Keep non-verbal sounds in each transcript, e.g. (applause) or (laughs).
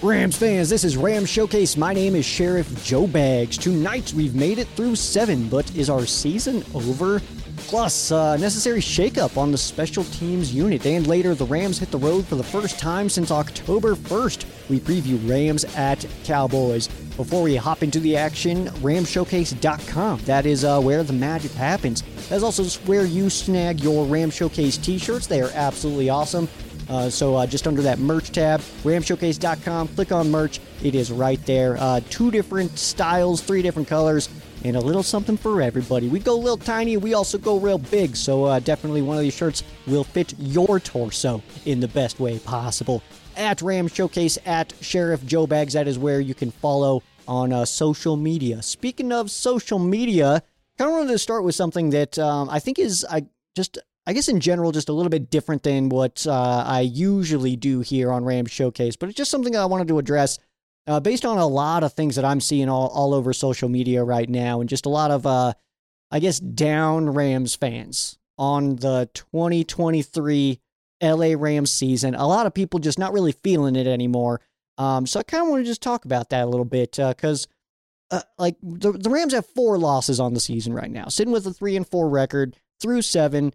Rams fans, this is Rams Showcase. My name is Sheriff Joe Bags. Tonight we've made it through seven, but is our season over? Plus, uh, necessary shakeup on the special teams unit. And later, the Rams hit the road for the first time since October 1st. We preview Rams at Cowboys. Before we hop into the action, ramshowcase.com. That is uh, where the magic happens. That's also where you snag your Ram Showcase t shirts. They are absolutely awesome. Uh, so uh, just under that merch tab, ramshowcase.com, click on merch. It is right there. Uh, two different styles, three different colors, and a little something for everybody. We go a little tiny, we also go real big. So uh, definitely one of these shirts will fit your torso in the best way possible. At Ram Showcase, at Sheriff Joe Bags, that is where you can follow on uh, social media. Speaking of social media, kind of wanted to start with something that um, I think is I just I guess in general, just a little bit different than what uh, I usually do here on Rams Showcase, but it's just something I wanted to address uh, based on a lot of things that I'm seeing all, all over social media right now, and just a lot of, uh, I guess, down Rams fans on the 2023 LA Rams season. A lot of people just not really feeling it anymore. Um, so I kind of want to just talk about that a little bit because. Uh, like the, the Rams have four losses on the season right now, sitting with a three and four record through seven.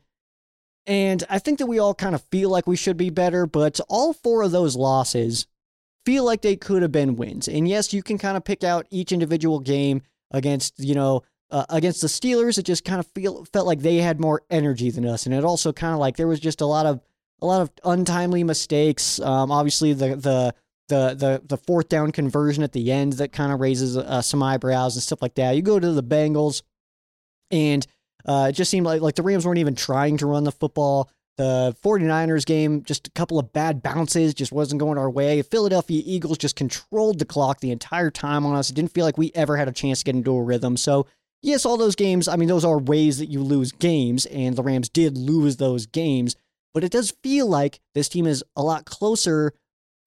And I think that we all kind of feel like we should be better, but all four of those losses feel like they could have been wins. And yes, you can kind of pick out each individual game against, you know, uh, against the Steelers. It just kind of feel felt like they had more energy than us, and it also kind of like there was just a lot of a lot of untimely mistakes. Um, obviously, the the the the the fourth down conversion at the end that kind of raises uh, some eyebrows and stuff like that. You go to the Bengals, and uh, it just seemed like like the Rams weren't even trying to run the football. The 49ers game, just a couple of bad bounces, just wasn't going our way. Philadelphia Eagles just controlled the clock the entire time on us. It didn't feel like we ever had a chance to get into a rhythm. So, yes, all those games, I mean, those are ways that you lose games, and the Rams did lose those games. But it does feel like this team is a lot closer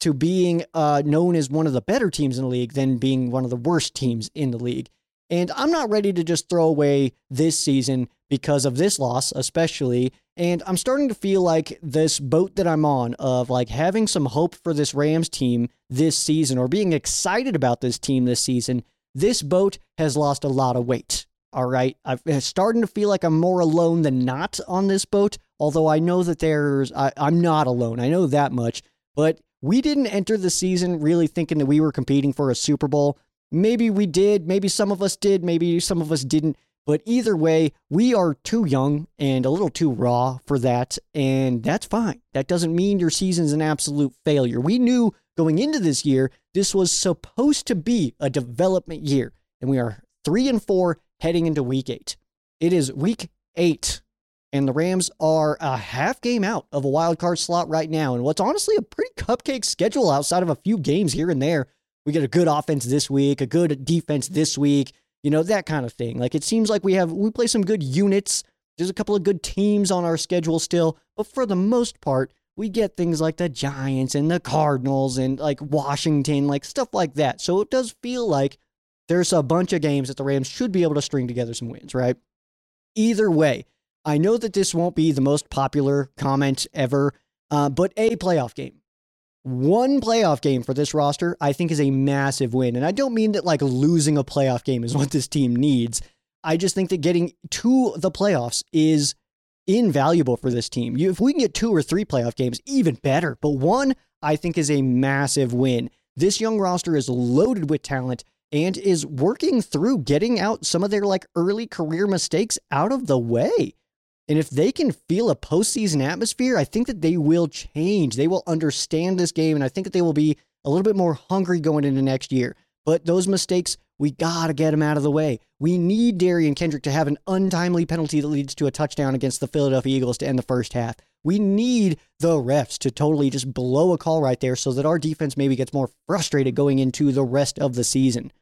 to being uh, known as one of the better teams in the league than being one of the worst teams in the league. And I'm not ready to just throw away this season because of this loss, especially. And I'm starting to feel like this boat that I'm on of like having some hope for this Rams team this season or being excited about this team this season. This boat has lost a lot of weight. All right. I'm starting to feel like I'm more alone than not on this boat, although I know that there's, I, I'm not alone. I know that much. But we didn't enter the season really thinking that we were competing for a Super Bowl. Maybe we did. Maybe some of us did. Maybe some of us didn't. But either way, we are too young and a little too raw for that. And that's fine. That doesn't mean your season's an absolute failure. We knew going into this year, this was supposed to be a development year. And we are three and four heading into week eight. It is week eight. And the Rams are a half game out of a wild card slot right now. And what's honestly a pretty cupcake schedule outside of a few games here and there we get a good offense this week, a good defense this week, you know, that kind of thing. Like it seems like we have, we play some good units. There's a couple of good teams on our schedule still, but for the most part, we get things like the Giants and the Cardinals and like Washington, like stuff like that. So it does feel like there's a bunch of games that the Rams should be able to string together some wins, right? Either way, I know that this won't be the most popular comment ever, uh, but a playoff game one playoff game for this roster, I think is a massive win. And I don't mean that like losing a playoff game is (laughs) what this team needs. I just think that getting to the playoffs is invaluable for this team. You, if we can get two or three playoff games, even better. But one, I think, is a massive win. This young roster is loaded with talent and is working through getting out some of their like early career mistakes out of the way. And if they can feel a postseason atmosphere, I think that they will change. They will understand this game, and I think that they will be a little bit more hungry going into next year. But those mistakes, we got to get them out of the way. We need Derion Kendrick to have an untimely penalty that leads to a touchdown against the Philadelphia Eagles to end the first half. We need the refs to totally just blow a call right there so that our defense maybe gets more frustrated going into the rest of the season.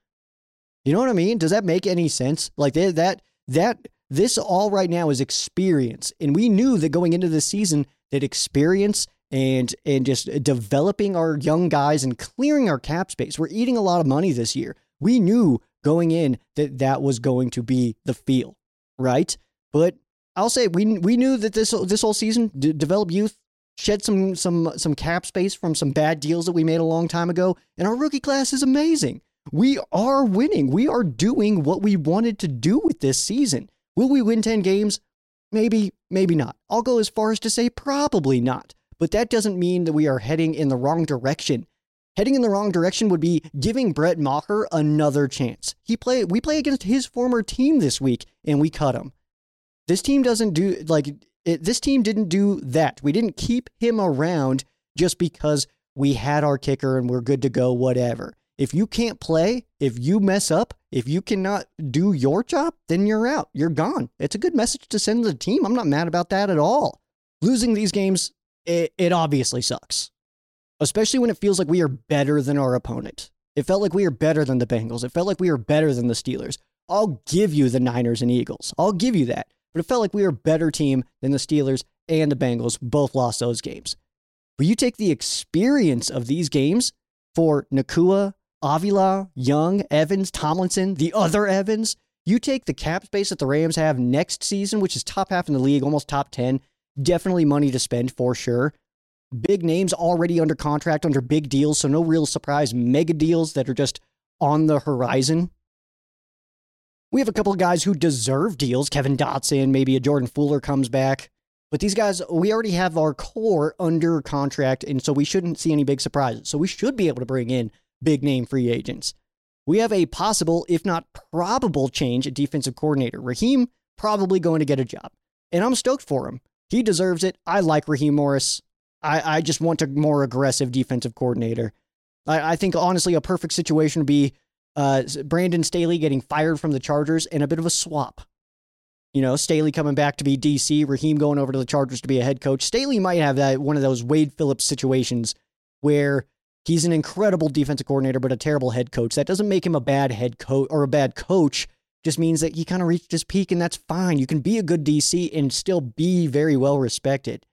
You know what I mean? Does that make any sense? Like that that this all right now is experience. And we knew that going into the season that experience and and just developing our young guys and clearing our cap space. We're eating a lot of money this year. We knew going in that that was going to be the feel, right? But I'll say we we knew that this this whole season d- develop youth shed some some some cap space from some bad deals that we made a long time ago, and our rookie class is amazing. We are winning. We are doing what we wanted to do with this season. Will we win 10 games? Maybe, maybe not. I'll go as far as to say probably not. But that doesn't mean that we are heading in the wrong direction. Heading in the wrong direction would be giving Brett Maher another chance. He play we play against his former team this week and we cut him. This team doesn't do like it, this team didn't do that. We didn't keep him around just because we had our kicker and we're good to go whatever. If you can't play, if you mess up, if you cannot do your job, then you're out. You're gone. It's a good message to send to the team. I'm not mad about that at all. Losing these games, it, it obviously sucks, especially when it feels like we are better than our opponent. It felt like we are better than the Bengals. It felt like we were better than the Steelers. I'll give you the Niners and Eagles. I'll give you that. But it felt like we were a better team than the Steelers and the Bengals. Both lost those games. But you take the experience of these games for Nacua, Avila, Young, Evans, Tomlinson, the other Evans. You take the cap space that the Rams have next season, which is top half in the league, almost top 10. Definitely money to spend for sure. Big names already under contract, under big deals. So, no real surprise. Mega deals that are just on the horizon. We have a couple of guys who deserve deals. Kevin Dotson, maybe a Jordan Fuller comes back. But these guys, we already have our core under contract, and so we shouldn't see any big surprises. So we should be able to bring in big name free agents. We have a possible, if not probable, change at defensive coordinator. Raheem probably going to get a job, and I'm stoked for him. He deserves it. I like Raheem Morris. I, I just want a more aggressive defensive coordinator. I, I think, honestly, a perfect situation would be uh, Brandon Staley getting fired from the Chargers and a bit of a swap. You know, Staley coming back to be DC, Raheem going over to the Chargers to be a head coach. Staley might have that one of those Wade Phillips situations where He's an incredible defensive coordinator, but a terrible head coach. That doesn't make him a bad head coach or a bad coach. Just means that he kind of reached his peak, and that's fine. You can be a good DC and still be very well respected.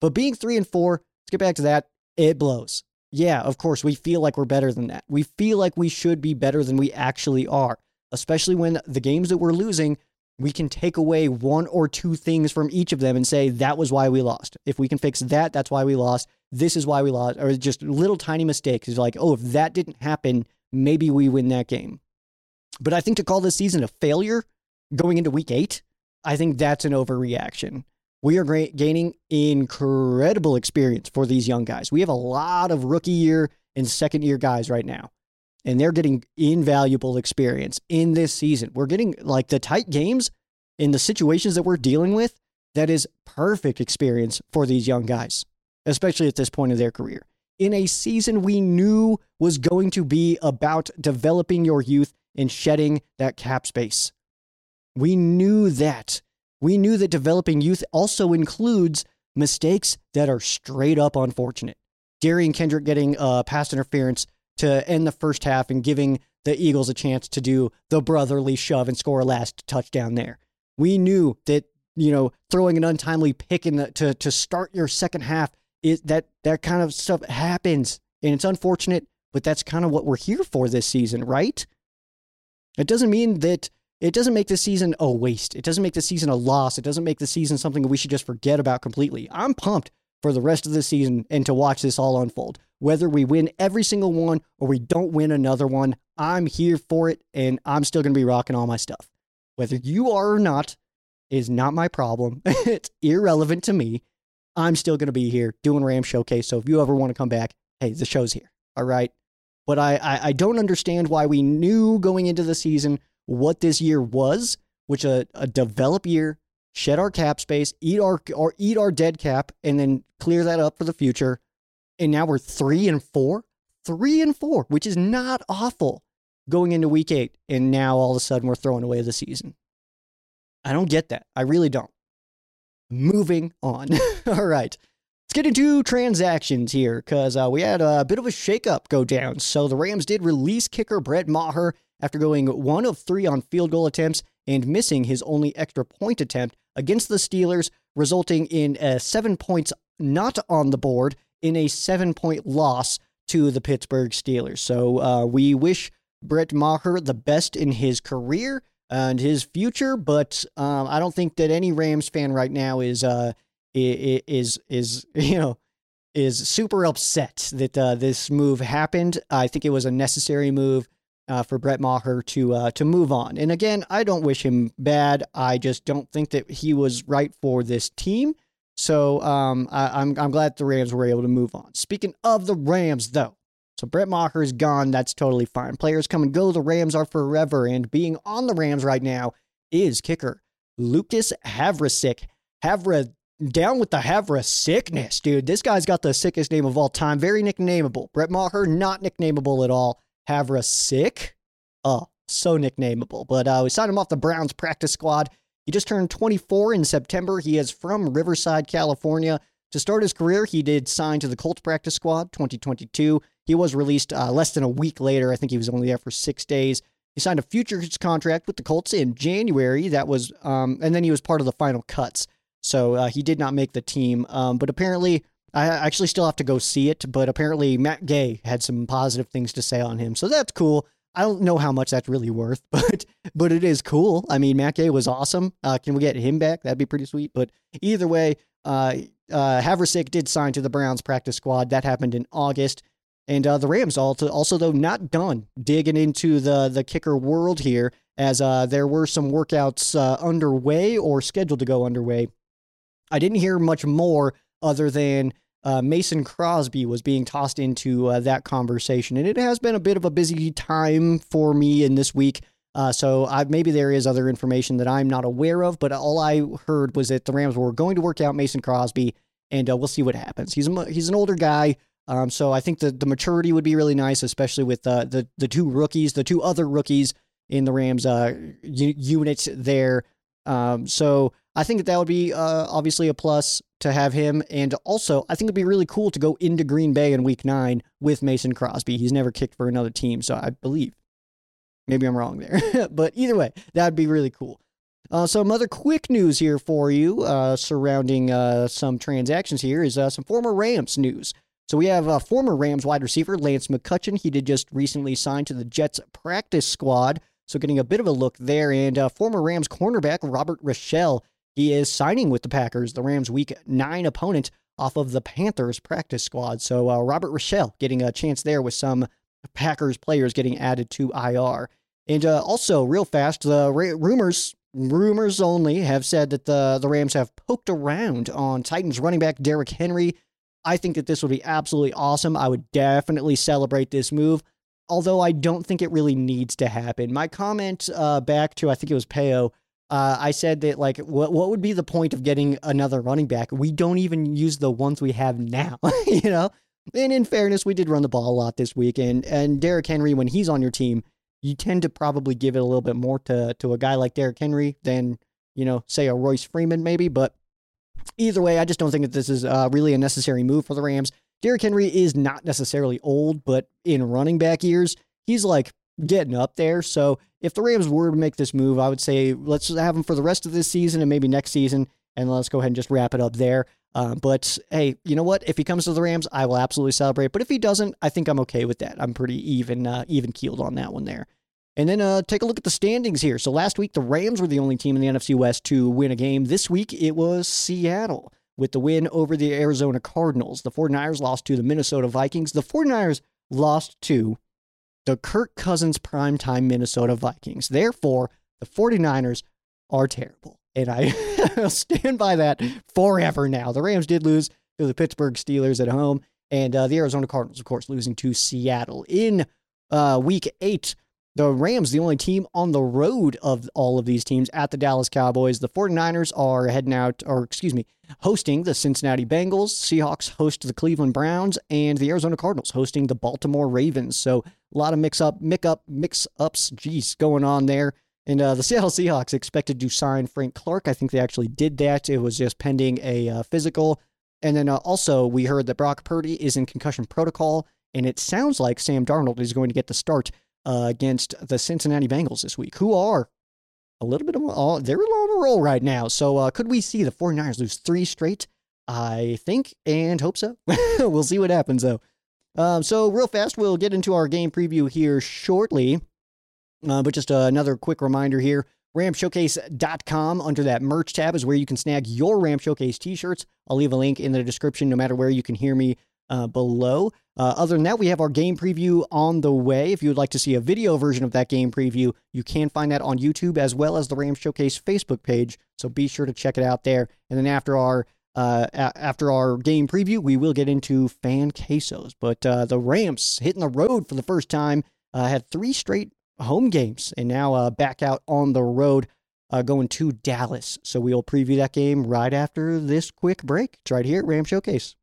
But being three and four, let's get back to that. It blows. Yeah, of course, we feel like we're better than that. We feel like we should be better than we actually are, especially when the games that we're losing, we can take away one or two things from each of them and say that was why we lost. If we can fix that, that's why we lost this is why we lost, or just little tiny mistakes. It's like, oh, if that didn't happen, maybe we win that game. But I think to call this season a failure going into week eight, I think that's an overreaction. We are gaining incredible experience for these young guys. We have a lot of rookie year and second year guys right now, and they're getting invaluable experience in this season. We're getting like the tight games in the situations that we're dealing with. That is perfect experience for these young guys especially at this point of their career. In a season we knew was going to be about developing your youth and shedding that cap space. We knew that. We knew that developing youth also includes mistakes that are straight up unfortunate. Derion Kendrick getting uh, pass interference to end the first half and giving the Eagles a chance to do the brotherly shove and score a last touchdown there. We knew that, you know, throwing an untimely pick in the, to, to start your second half it that that kind of stuff happens. And it's unfortunate but that's kind of what we're here for this season right? It doesn't mean that it doesn't make the season a waste. It doesn't make the season a loss. It doesn't make the season something we should just forget about completely. I'm pumped for the rest of the season and to watch this all unfold whether we win every single one or we don't win another one i'm here for it and i'm still going to be rocking all my stuff whether you are or not is not my problem (laughs) it's irrelevant to me I'm still going to be here doing Ram Showcase. So if you ever want to come back, hey, the show's here. All right. But I, I, I don't understand why we knew going into the season what this year was, which a, a develop year, shed our cap space, eat our or eat our dead cap, and then clear that up for the future. And now we're three and four, three and four, which is not awful going into week eight. And now all of a sudden we're throwing away the season. I don't get that. I really don't. Moving on. (laughs) All right. Let's get into transactions here because uh, we had a bit of a shakeup go down. So the Rams did release kicker Brett Maher after going one of three on field goal attempts and missing his only extra point attempt against the Steelers, resulting in uh, seven points not on the board in a seven point loss to the Pittsburgh Steelers. So uh, we wish Brett Maher the best in his career and his future, but um, I don't think that any Rams fan right now is uh, is is (laughs) you know is super upset that uh, this move happened. I think it was a necessary move uh, for Brett Maher to uh, to move on. And again, I don't wish him bad. I just don't think that he was right for this team. So um, I, am I'm, I'm glad the Rams were able to move on. Speaking of the Rams, though, so Brett Maher is gone. That's totally fine. Players come and go. The Rams are forever. And being on the Rams right now is kicker Lucas Havrisik. Havra down with the Havra sickness, dude. This guy's got the sickest name of all time. Very nicknameable. Brett Maher, not nicknameable at all. Havra sick. Oh, so nicknameable. But uh, we signed him off the Browns practice squad. He just turned 24 in September. He is from Riverside, California. To start his career, he did sign to the Colts practice squad 2022. He was released uh, less than a week later. I think he was only there for six days. He signed a futures contract with the Colts in January. That was, um, and then he was part of the final cuts. So uh, he did not make the team. Um, but apparently, I actually still have to go see it. But apparently, Matt Gay had some positive things to say on him. So that's cool. I don't know how much that's really worth, (laughs) but but it is cool. I mean, Matt Gay was awesome. Uh, can we get him back? That'd be pretty sweet. But either way, uh, uh, Havrisik did sign to the Browns practice squad. That happened in August. And uh, the Rams also, also though not done digging into the the kicker world here, as uh, there were some workouts uh, underway or scheduled to go underway. I didn't hear much more other than uh, Mason Crosby was being tossed into uh, that conversation, and it has been a bit of a busy time for me in this week. Uh, so I, maybe there is other information that I'm not aware of, but all I heard was that the Rams were going to work out Mason Crosby, and uh, we'll see what happens. He's a, he's an older guy. Um, so I think the, the maturity would be really nice, especially with uh, the the two rookies, the two other rookies in the Rams uh, unit there. Um, so I think that that would be uh, obviously a plus to have him, and also I think it'd be really cool to go into Green Bay in Week Nine with Mason Crosby. He's never kicked for another team, so I believe. Maybe I'm wrong there, (laughs) but either way, that'd be really cool. Uh, some other quick news here for you uh, surrounding uh, some transactions here is uh, some former Rams news. So we have a former Rams wide receiver, Lance McCutcheon. He did just recently sign to the Jets practice squad. So getting a bit of a look there. And uh, former Rams cornerback, Robert Rochell, he is signing with the Packers, the Rams' week nine opponent, off of the Panthers practice squad. So uh, Robert Rochell getting a chance there with some Packers players getting added to IR. And uh, also, real fast, the ra- rumors, rumors only, have said that the, the Rams have poked around on Titans running back Derrick Henry I think that this would be absolutely awesome. I would definitely celebrate this move, although I don't think it really needs to happen. My comment uh, back to, I think it was Peo, uh, I said that, like, what, what would be the point of getting another running back? We don't even use the ones we have now, (laughs) you know? And in fairness, we did run the ball a lot this week. And, and Derrick Henry, when he's on your team, you tend to probably give it a little bit more to, to a guy like Derrick Henry than, you know, say a Royce Freeman, maybe. But Either way, I just don't think that this is uh, really a necessary move for the Rams. Derrick Henry is not necessarily old, but in running back years, he's like getting up there. So if the Rams were to make this move, I would say let's have them for the rest of this season and maybe next season, and let's go ahead and just wrap it up there. Uh, but hey, you know what? If he comes to the Rams, I will absolutely celebrate. But if he doesn't, I think I'm okay with that. I'm pretty even uh, even keeled on that one there. And then uh, take a look at the standings here. So last week, the Rams were the only team in the NFC West to win a game. This week, it was Seattle with the win over the Arizona Cardinals. The 49ers lost to the Minnesota Vikings. The 49ers lost to the Kirk Cousins primetime Minnesota Vikings. Therefore, the 49ers are terrible. And I (laughs) stand by that forever now. The Rams did lose to the Pittsburgh Steelers at home, and uh, the Arizona Cardinals, of course, losing to Seattle in uh, week eight the Rams, the only team on the road of all of these teams at the Dallas Cowboys. The 49ers are heading out, or excuse me, hosting the Cincinnati Bengals. Seahawks host the Cleveland Browns, and the Arizona Cardinals hosting the Baltimore Ravens. So a lot of mix up, mix up, mix ups, geez, going on there. And uh, the Seattle Seahawks expected to sign Frank Clark. I think they actually did that. It was just pending a uh, physical. And then uh, also, we heard that Brock Purdy is in concussion protocol, and it sounds like Sam Darnold is going to get the start uh, against the Cincinnati Bengals this week, who are a little bit of uh, they're on a roll right now. So uh, could we see the 49ers lose three straight? I think and hope so. (laughs) we'll see what happens though. Um, so real fast, we'll get into our game preview here shortly. Uh, but just uh, another quick reminder here. ramshowcase.com under that merch tab is where you can snag your Ram Showcase t-shirts. I'll leave a link in the description no matter where you can hear me uh, below. Uh, other than that, we have our game preview on the way. If you would like to see a video version of that game preview, you can find that on YouTube as well as the Ram Showcase Facebook page. So be sure to check it out there. And then after our uh, a- after our game preview, we will get into fan quesos. But uh, the Rams hitting the road for the first time uh, had three straight home games and now uh, back out on the road. Uh, going to Dallas. So we'll preview that game right after this quick break. It's right here at Ram Showcase.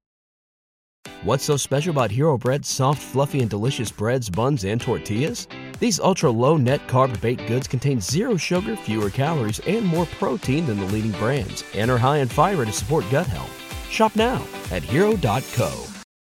What's so special about Hero Bread's soft, fluffy, and delicious breads, buns, and tortillas? These ultra low net carb baked goods contain zero sugar, fewer calories, and more protein than the leading brands, and are high in fiber to support gut health. Shop now at hero.co.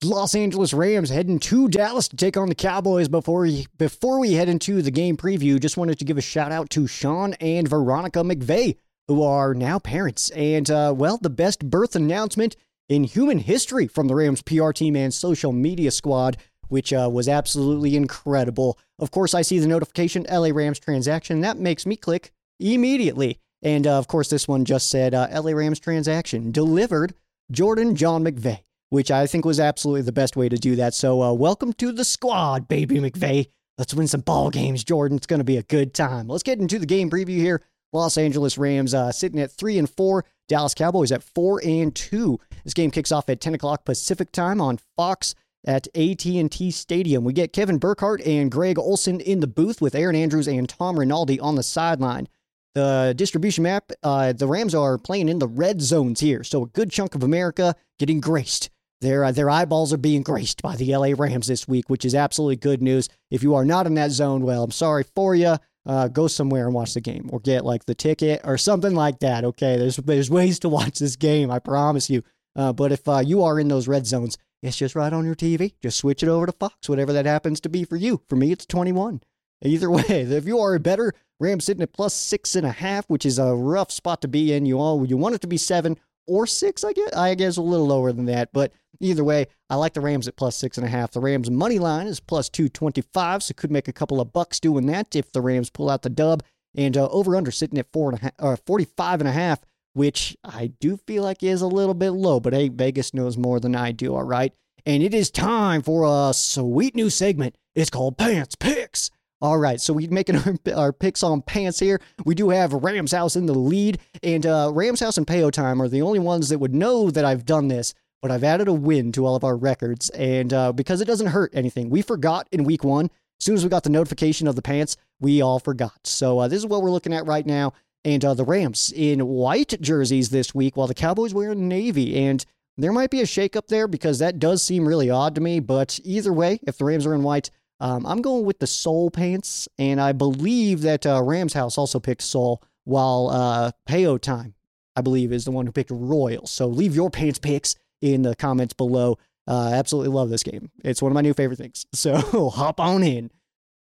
Los Angeles Rams heading to Dallas to take on the Cowboys. Before we, before we head into the game preview, just wanted to give a shout out to Sean and Veronica McVay, who are now parents. And, uh, well, the best birth announcement in human history from the Rams PR team and social media squad, which uh, was absolutely incredible. Of course, I see the notification LA Rams transaction. That makes me click immediately. And, uh, of course, this one just said uh, LA Rams transaction delivered Jordan John McVay which I think was absolutely the best way to do that. So, uh, welcome to the squad, baby McVay. Let's win some ball games, Jordan. It's going to be a good time. Let's get into the game preview here. Los Angeles Rams uh, sitting at three and four. Dallas Cowboys at four and two. This game kicks off at 10 o'clock Pacific time on Fox at AT&T Stadium. We get Kevin Burkhardt and Greg Olsen in the booth with Erin Andrews and Tom Rinaldi on the sideline. The distribution map, uh, the Rams are playing in the red zones here, so a good chunk of America getting graced their, uh, their eyeballs are being graced by the LA Rams this week, which is absolutely good news. If you are not in that zone, well, I'm sorry for you. Uh, go somewhere and watch the game or get like the ticket or something like that. Okay, there's there's ways to watch this game, I promise you. Uh, but if uh, you are in those red zones, it's just right on your TV. Just switch it over to Fox, whatever that happens to be for you. For me, it's 21. Either (laughs) way, if you are a better Rams sitting at plus six and a half, which is a rough spot to be in, you all you want it to be seven or six. I guess I guess a little lower than that, but Either way, I like the Rams at plus six and a half. The Rams money line is plus 225, so could make a couple of bucks doing that if the Rams pull out the dub. And uh, over under sitting at four and a half, uh, 45 and a half, which I do feel like is a little bit low, but hey, Vegas knows more than I do, all right? And it is time for a sweet new segment. It's called Pants Picks. All right, so we're making our, (laughs) our picks on pants here. We do have Rams House in the lead, and uh, Rams House and Payo Time are the only ones that would know that I've done this but I've added a win to all of our records. And uh, because it doesn't hurt anything, we forgot in week one. As soon as we got the notification of the pants, we all forgot. So uh, this is what we're looking at right now. And uh, the Rams in white jerseys this week, while the Cowboys wear navy. And there might be a shakeup there because that does seem really odd to me. But either way, if the Rams are in white, um, I'm going with the Sol pants. And I believe that uh, Rams House also picked Sol, while uh, Payo Time, I believe, is the one who picked Royal. So leave your pants picks in the comments below. Uh, absolutely love this game. It's one of my new favorite things. (laughs) So hop on in.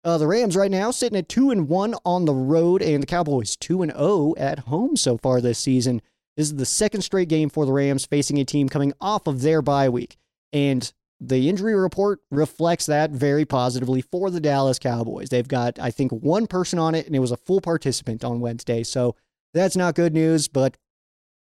Uh, the Rams right now sitting at two and one on the road, and the Cowboys two and zero oh at home so far this season. This is the second straight game for the Rams facing a team coming off of their bye week, and the injury report reflects that very positively for the Dallas Cowboys. They've got, I think, one person on it, and it was a full participant on Wednesday. So that's not good news, but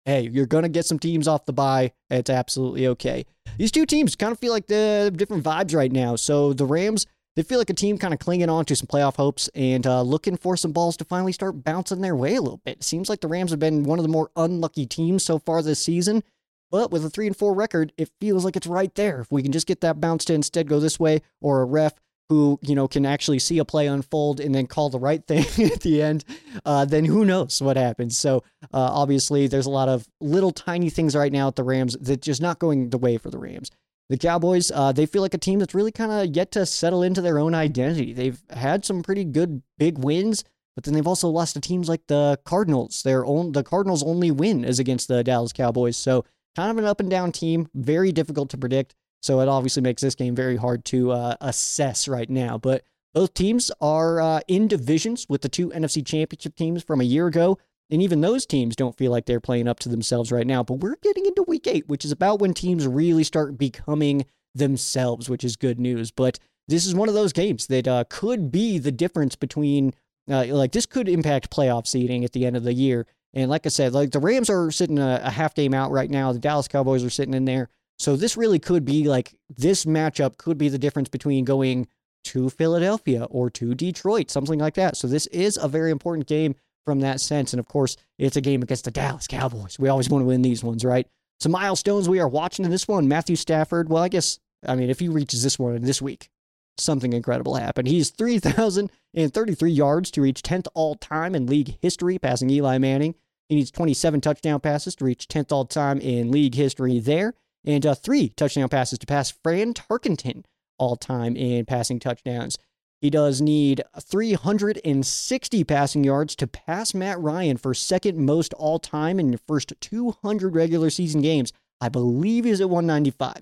hey, you're going to get some teams off the bye. It's absolutely okay. These two teams kind of feel like the different vibes right now. So the Rams, they feel like a team kind of clinging on to some playoff hopes and uh, looking for some balls to finally start bouncing their way a little bit. It seems like the Rams have been one of the more unlucky teams so far this season. But with a three and four record, it feels like it's right there. If we can just get that bounce to instead go this way, or a ref who you know can actually see a play unfold and then call the right (laughs) thing at the end, uh, then who knows what happens. So uh, obviously, there's a lot of little tiny things right now at the Rams that just not going the way for the Rams. The Cowboys, uh, they feel like a team that's really kind of yet to settle into their own identity. They've had some pretty good big wins, but then they've also lost to teams like the Cardinals. Their own the Cardinals' only win is against the Dallas Cowboys. So kind of an up and down team, very difficult to predict. So it obviously makes this game very hard to uh, assess right now. But both teams are uh, in divisions with the two NFC championship teams from a year ago. And even those teams don't feel like they're playing up to themselves right now. But we're getting into week eight, which is about when teams really start becoming themselves, which is good news. But this is one of those games that uh, could be the difference between Uh, like this could impact playoff seeding at the end of the year. And like I said, like the Rams are sitting a, a half game out right now. The Dallas Cowboys are sitting in there. So this really could be like this matchup could be the difference between going to Philadelphia or to Detroit, something like that. So this is a very important game from that sense. And of course, it's a game against the Dallas Cowboys. We always want to win these ones, right? Some milestones we are watching in this one. Matthew Stafford, well, I guess, I mean, if he reaches this one this week, something incredible happened. He's 3,033 yards to reach 10th all time in league history, passing Eli Manning. He needs 27 touchdown passes to reach 10th all time in league history there, and uh, three touchdown passes to pass Fran Tarkenton all time in passing touchdowns. He does need 360 passing yards to pass Matt Ryan for second most all time in the first 200 regular season games. I believe he's at 195.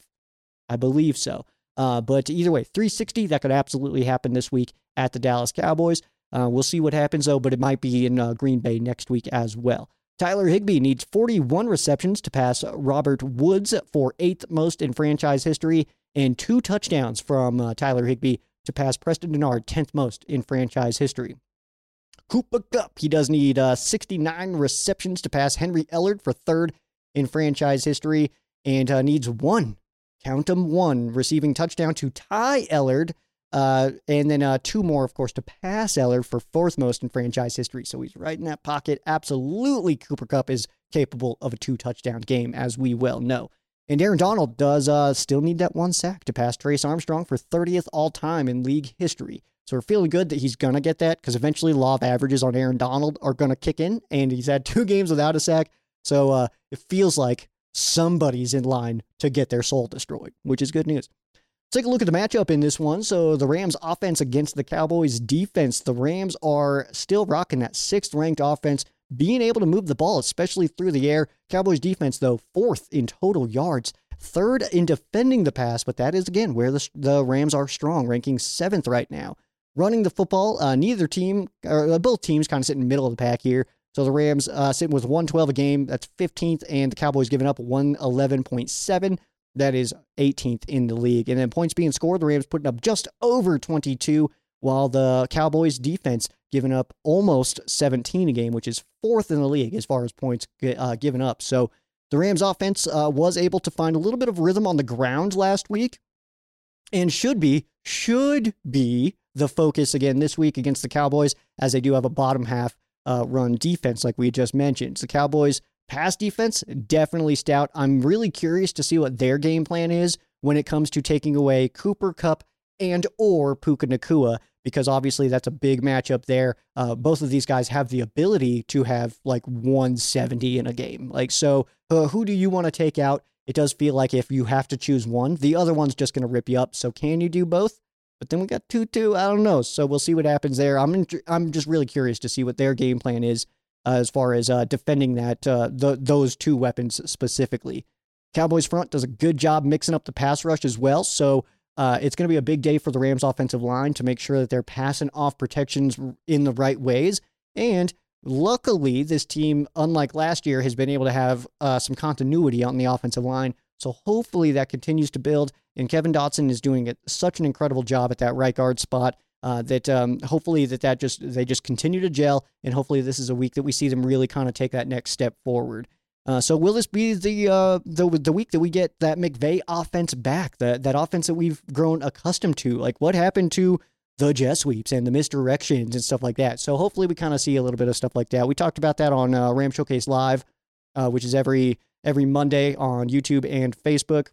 I believe so. Uh, but either way, 360, that could absolutely happen this week at the Dallas Cowboys. Uh, we'll see what happens, though, but it might be in uh, Green Bay next week as well. Tyler Higbee needs 41 receptions to pass Robert Woods for eighth most in franchise history, and two touchdowns from uh, Tyler Higbee to pass Preston Dennard, 10th most in franchise history. Cooper Kupp, he does need uh, 69 receptions to pass Henry Ellard for third in franchise history, and uh, needs one, count them one, receiving touchdown to tie Ellard uh, and then uh, two more, of course, to pass Ellard for fourth most in franchise history. So he's right in that pocket. Absolutely, Cooper Kupp is capable of a two touchdown game, as we well know. And Aaron Donald does uh, still need that one sack to pass Trace Armstrong for 30th all time in league history. So we're feeling good that he's going to get that because eventually law of averages on Aaron Donald are going to kick in, and he's had two (laughs) games without a sack. So uh, it feels like somebody's in line to get their soul destroyed, which is good news. Let's take a look at the matchup in this one. So the Rams offense against the Cowboys defense. The Rams are still rocking that sixth ranked offense, being able to move the ball, especially through the air. Cowboys defense, though, fourth in total yards, third in defending the pass, but that is again where the, the Rams are strong, ranking seventh right now. Running the football, uh, neither team, or uh, both teams kind of sitting in the middle of the pack here. So the Rams uh, sitting with 112 a game, that's 15th, and the Cowboys giving up 111.7. That is 18th in the league. And then points being scored, the Rams putting up just over 22, while the Cowboys defense giving up almost 17 a game, which is fourth in the league as far as points uh, given up. So the Rams offense uh, was able to find a little bit of rhythm on the ground last week and should be, should be the focus again this week against the Cowboys, as they do have a bottom half uh, run defense, like we just mentioned. The Cowboys Pass defense, definitely stout. I'm really curious to see what their game plan is when it comes to taking away Cooper Kupp and or Puka Nacua, because obviously that's a big matchup there. Uh, both of these guys have the ability to have like 170 in a game. Like, so uh, who do you want to take out? It does feel like if you have to choose one, the other one's just going to rip you up. So can you do both? But then we got Tutu. I don't know. So we'll see what happens there. I'm in, I'm just really curious to see what their game plan is uh, as far as uh, defending that uh, the, those two weapons specifically. Cowboys front does a good job mixing up the pass rush as well. So uh, it's going to be a big day for the Rams offensive line to make sure that they're passing off protections in the right ways. And luckily, this team, unlike last year, has been able to have uh, some continuity on the offensive line. So hopefully that continues to build. And Kevin Dotson is doing such an incredible job at that right guard spot uh, that um, hopefully that that just they just continue to gel, and hopefully this is a week that we see them really kind of take that next step forward. Uh, so will this be the uh, the the week that we get that McVay offense back, that that offense that we've grown accustomed to? Like what happened to the jet sweeps and the misdirections and stuff like that? So hopefully we kind of see a little bit of stuff like that. We talked about that on uh, Ram Showcase Live, uh, which is every every Monday on YouTube and Facebook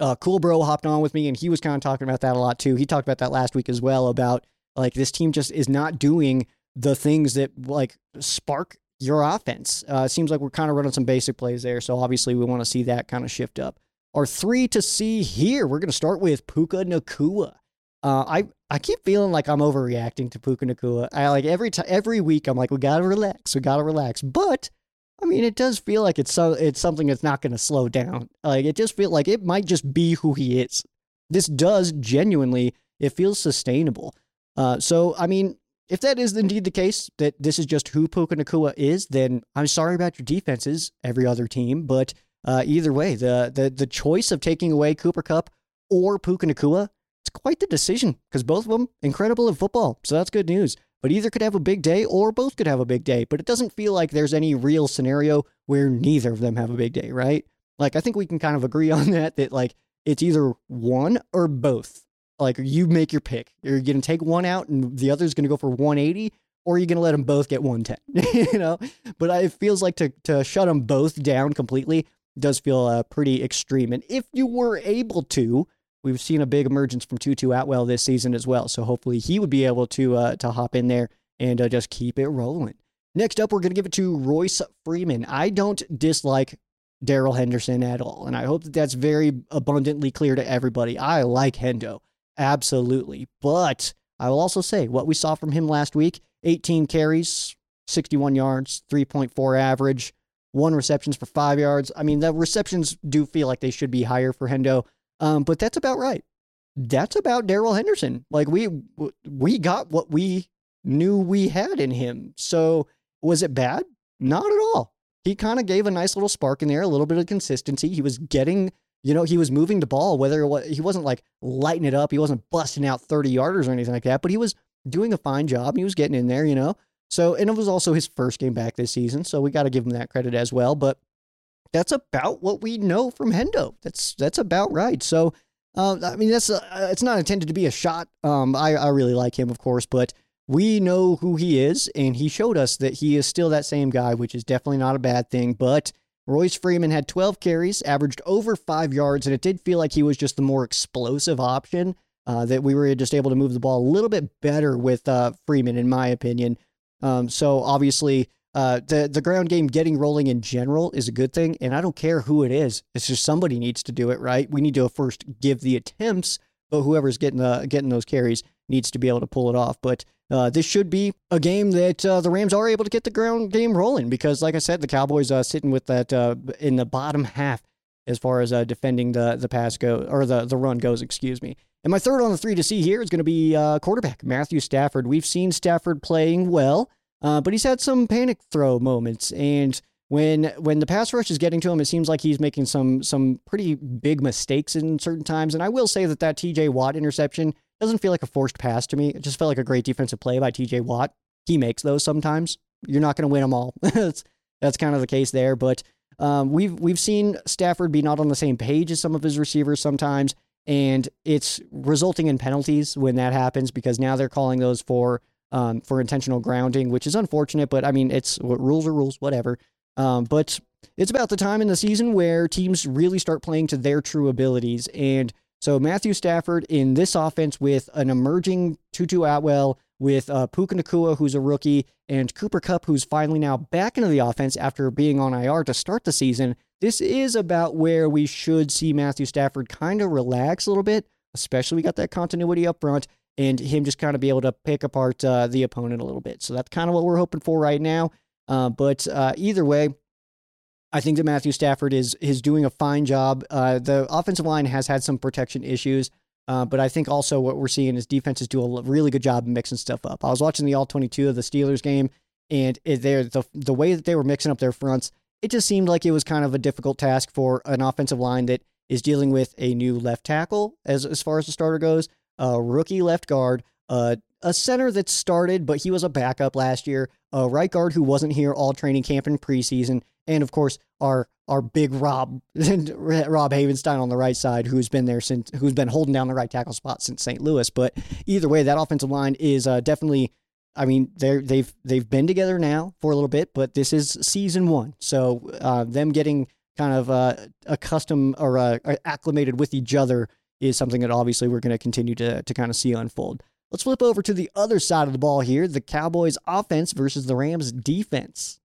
uh, Cool Bro hopped on with me, and he was kind of talking about that a lot too. He talked about that last week as well about like this team just is not doing the things that like spark your offense. Uh, it seems like we're kind of running some basic plays there, so obviously we want to see that kind of shift up. Our three to see here, we're going to start with Puka Nacua. Uh, I I keep feeling like I'm overreacting to Puka Nacua. I like every time every week I'm like we gotta relax, we gotta relax, but I mean, it does feel like it's so it's something that's not going to slow down. Like it just feels like it might just be who he is. This does genuinely it feels sustainable. Uh, so I mean, if that is indeed the case, that this is just who Puka Nacua is, then I'm sorry about your defenses, every other team. But uh, either way, the the the choice of taking away Cooper Kupp or Puka Nacua, it's quite the decision because both of them incredible at football. So that's good news. but either could have a big day or both could have a big day. But it doesn't feel like there's any real scenario where neither of them have a big day, right? Like I think we can kind of agree (laughs) on that that like it's either one or both. Like you make your pick. You're going to take one out and the other's going to go for 180 or you're going to let them both get 110, (laughs) you know? But it feels like to to shut them both down completely does feel uh, pretty extreme. And if you were able to, we've seen a big emergence from Tutu Atwell this season as well. So hopefully he would be able to uh, to hop in there and uh, just keep it rolling. Next up, we're going to give it to Royce Freeman. I don't dislike Darrell Henderson at all, and I hope that that's very abundantly clear to everybody. I like Hendo, absolutely. But I will also say what we saw from him last week 18 carries, 61 yards, 3.4 average one receptions for five yards. I mean, the receptions do feel like they should be higher for Hendo, um, but that's about right. That's about Darrell Henderson. Like we we got what we knew we had in him. So was it bad? Not at all. He kind of gave a nice little spark in there, a little bit of consistency. He was getting, you know, he was moving the ball. Whether it was, he wasn't like lighting it up, he wasn't busting out thirty yarders or anything like that, but he was doing a fine job. He was getting in there, you know. So, and it was also his first game back this season, so we got to give him that credit as well. But that's about what we know from Hendo. That's that's about right. So, uh, I mean, that's uh, it's not intended to be a shot. Um, I I really like him, of course, but we know who he is, and he showed us that he is still that same guy, which is definitely not a bad thing. But Royce Freeman had 12 carries, averaged over five yards, and it did feel like he was just the more explosive option. Uh, that we were just able to move the ball a little bit better with uh, Freeman, in my opinion. Um, so obviously, uh, the the ground game getting rolling in general is a good thing, and I don't care who it is. It's just somebody needs to do it, right? We need to first give the attempts, but whoever's getting the getting those carries needs to be able to pull it off. But uh, this should be a game that uh, the Rams are able to get the ground game rolling because, like I said, the Cowboys uh, sitting with that uh, in the bottom half as far as uh, defending the the pass go or the the run goes. Excuse me. And my third on the three to see here is going to be quarterback Matthew Stafford. We've seen Stafford playing well, uh, but he's had some panic throw moments. And when when the pass rush is getting to him, it seems like he's making some some pretty big mistakes in certain times. And I will say that that T.J. Watt interception doesn't feel like a forced pass to me. It just felt like a great defensive play by T.J. Watt. He makes those sometimes. You're not going to win them all. (laughs) that's that's kind of the case there. But um, we've we've seen Stafford be not on the same page as some of his receivers sometimes and it's resulting in penalties when that happens because now they're calling those for um, for intentional grounding, which is unfortunate. But I mean, it's what rules are rules, whatever. Um, but it's about the time in the season where teams really start playing to their true abilities, and so Matthew Stafford in this offense with an emerging Tutu Atwell, with uh, Puka Nacua, who's a rookie, and Cooper Kupp, who's finally now back into the offense after being on IR to start the season. This is about where we should see Matthew Stafford kind of relax a little bit, especially we got that continuity up front and him just kind of be able to pick apart uh, the opponent a little bit. So that's kind of what we're hoping for right now. Uh, but uh, either way, I think that Matthew Stafford is is doing a fine job. Uh, the offensive line has had some protection issues, uh, but I think also what we're seeing is defenses do a really good job mixing stuff up. I was watching the All 22 of the Steelers game, and the the way that they were mixing up their fronts it just seemed like it was kind of a difficult task for an offensive line that is dealing with a new left tackle as as far as the starter goes, a rookie left guard, a center that started but he was a backup last year, a right guard who wasn't here all training camp and preseason, and of course our our big Rob (laughs) Rob Havenstein on the right side, who's been there since, who's been holding down the right tackle spot since St. Louis. But either way, that offensive line is uh, definitely I mean, they they've they've been together now for a little bit, but this is season one, so uh, them getting kind of uh, accustomed or uh, acclimated with each other is something that obviously we're going to continue to to kind of see unfold. Let's flip over to the other side of the ball here: the Cowboys' offense versus the Rams' defense.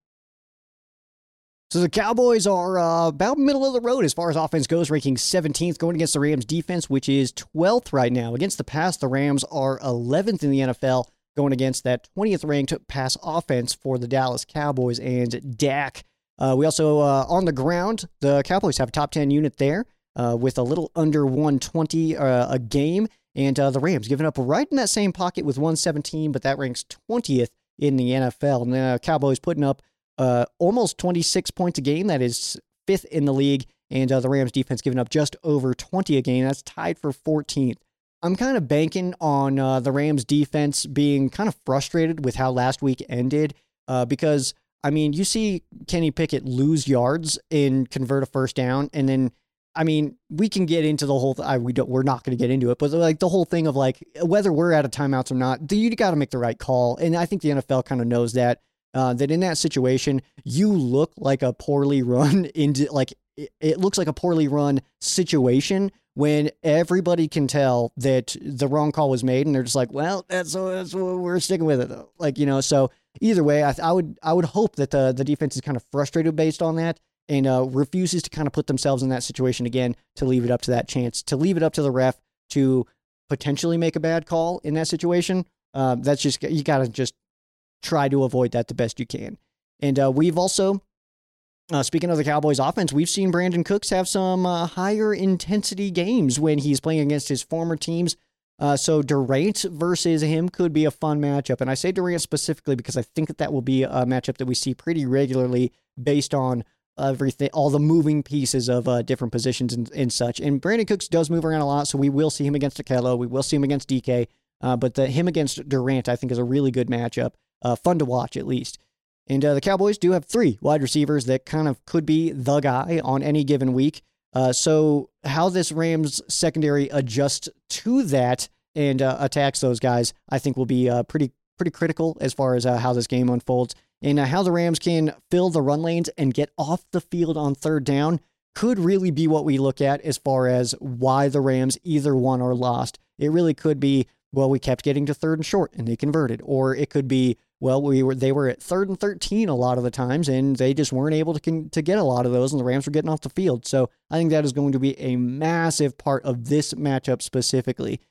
So the Cowboys are uh, about middle of the road as far as offense goes, ranking 17th, going against the Rams defense, which is 12th right now. Against the pass, the Rams are 11th in the NFL going against that 20th ranked pass offense for the Dallas Cowboys and Dak. Uh, we also, uh, on the ground, the Cowboys have a top 10 unit there uh, with a little under 120 uh, a game. And uh, the Rams giving up right in that same pocket with 117, but that ranks 20th in the NFL. And the Cowboys putting up uh, almost 26 points a game. That is fifth in the league. And the Rams defense giving up just over 20 a game. That's tied for 14th. I'm kind of banking on uh, the Rams defense being kind of frustrated with how last week ended uh, because, I mean, you see Kenny Pickett lose yards and convert a first down. And then, I mean, we can get into the whole, I, we don't, we're not going to get into it, but like the whole thing of like whether we're out of timeouts or not, you got to make the right call. And I think the NFL kind of knows that. Uh, that in that situation, you look like a poorly run (laughs) into like it looks like a poorly run situation when everybody can tell that the wrong call was made and they're just like, well, that's, that's we're sticking with it though. Like, you know, so either way, I, I would, I would hope that the, the defense is kind of frustrated based on that and uh, refuses to kind of put themselves in that situation again to leave it up to that chance, to leave it up to the ref to potentially make a bad call in that situation. Uh, that's just, you got to just try to avoid that the best you can. And uh, we've also uh, speaking of the Cowboys offense, we've seen Brandin Cooks have some uh, higher intensity games when he's playing against his former teams. Uh, so Durant versus him could be a fun matchup. And I say Durant specifically because I think that that will be a matchup that we see pretty regularly based on everything, all the moving pieces of uh, different positions and, and, such. And Brandin Cooks does move around a lot, so we will see him against Ahkello. We will see him against DK. Uh, but the, him against Durant, I think, is a really good matchup. Uh, fun to watch, at least. And uh, the Cowboys do have three wide receivers that kind of could be the guy on any given week. Uh, so how this Rams secondary adjusts to that and uh, attacks those guys, I think will be uh, pretty pretty critical as far as uh, how this game unfolds. And uh, how the Rams can fill the run lanes and get off the field on third down could really be what we look at as far as why the Rams either won or lost. It really could be well, we kept getting to third and short and they converted, or it could be well, we were they were at third and 13 a lot of the times, and they just weren't able to to get a lot of those, and the Rams were getting off the field. So I think that is going to be a massive part of this matchup specifically.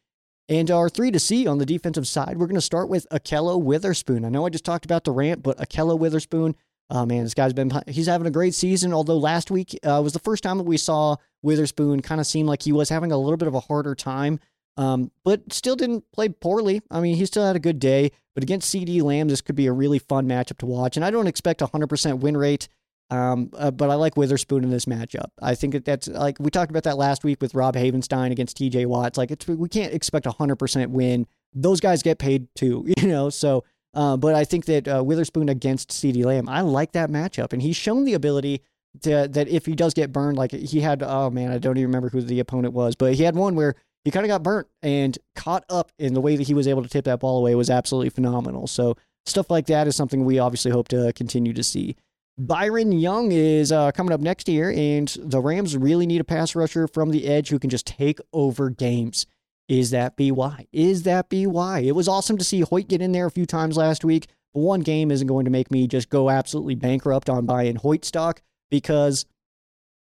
And our three to see on the defensive side, we're going to start with Ahkello Witherspoon. I know I just talked about Durant, but Ahkello Witherspoon, oh man, this guy's been he's having a great season. Although last week uh, was the first time that we saw Witherspoon kind of seem like he was having a little bit of a harder time um, but still didn't play poorly. I mean, he still had a good day. But against CeeDee Lamb, this could be a really fun matchup to watch. And I don't expect a 100% win rate, um, uh, but I like Witherspoon in this matchup. I think that that's like we talked about that last week with Rob Havenstein against TJ Watts. Like, it's, we can't expect a 100% win. Those guys get paid too, (laughs) you know? So, uh, but I think that uh, Witherspoon against CeeDee Lamb, I like that matchup. And he's shown the ability to, that if he does get burned, like he had, oh man, I don't even remember who the opponent was, but he had one where he kind of got burnt and caught up in the way that he was able to tip that ball away was absolutely phenomenal. So stuff like that is something we obviously hope to continue to see. Byron Young is uh, coming up next year, and the Rams really need a pass rusher from the edge who can just take over games. Is that BY? Is that BY? It was awesome to see Hoyt get in there a few times last week, but one game isn't going to make me just go absolutely bankrupt on buying Hoyt stock because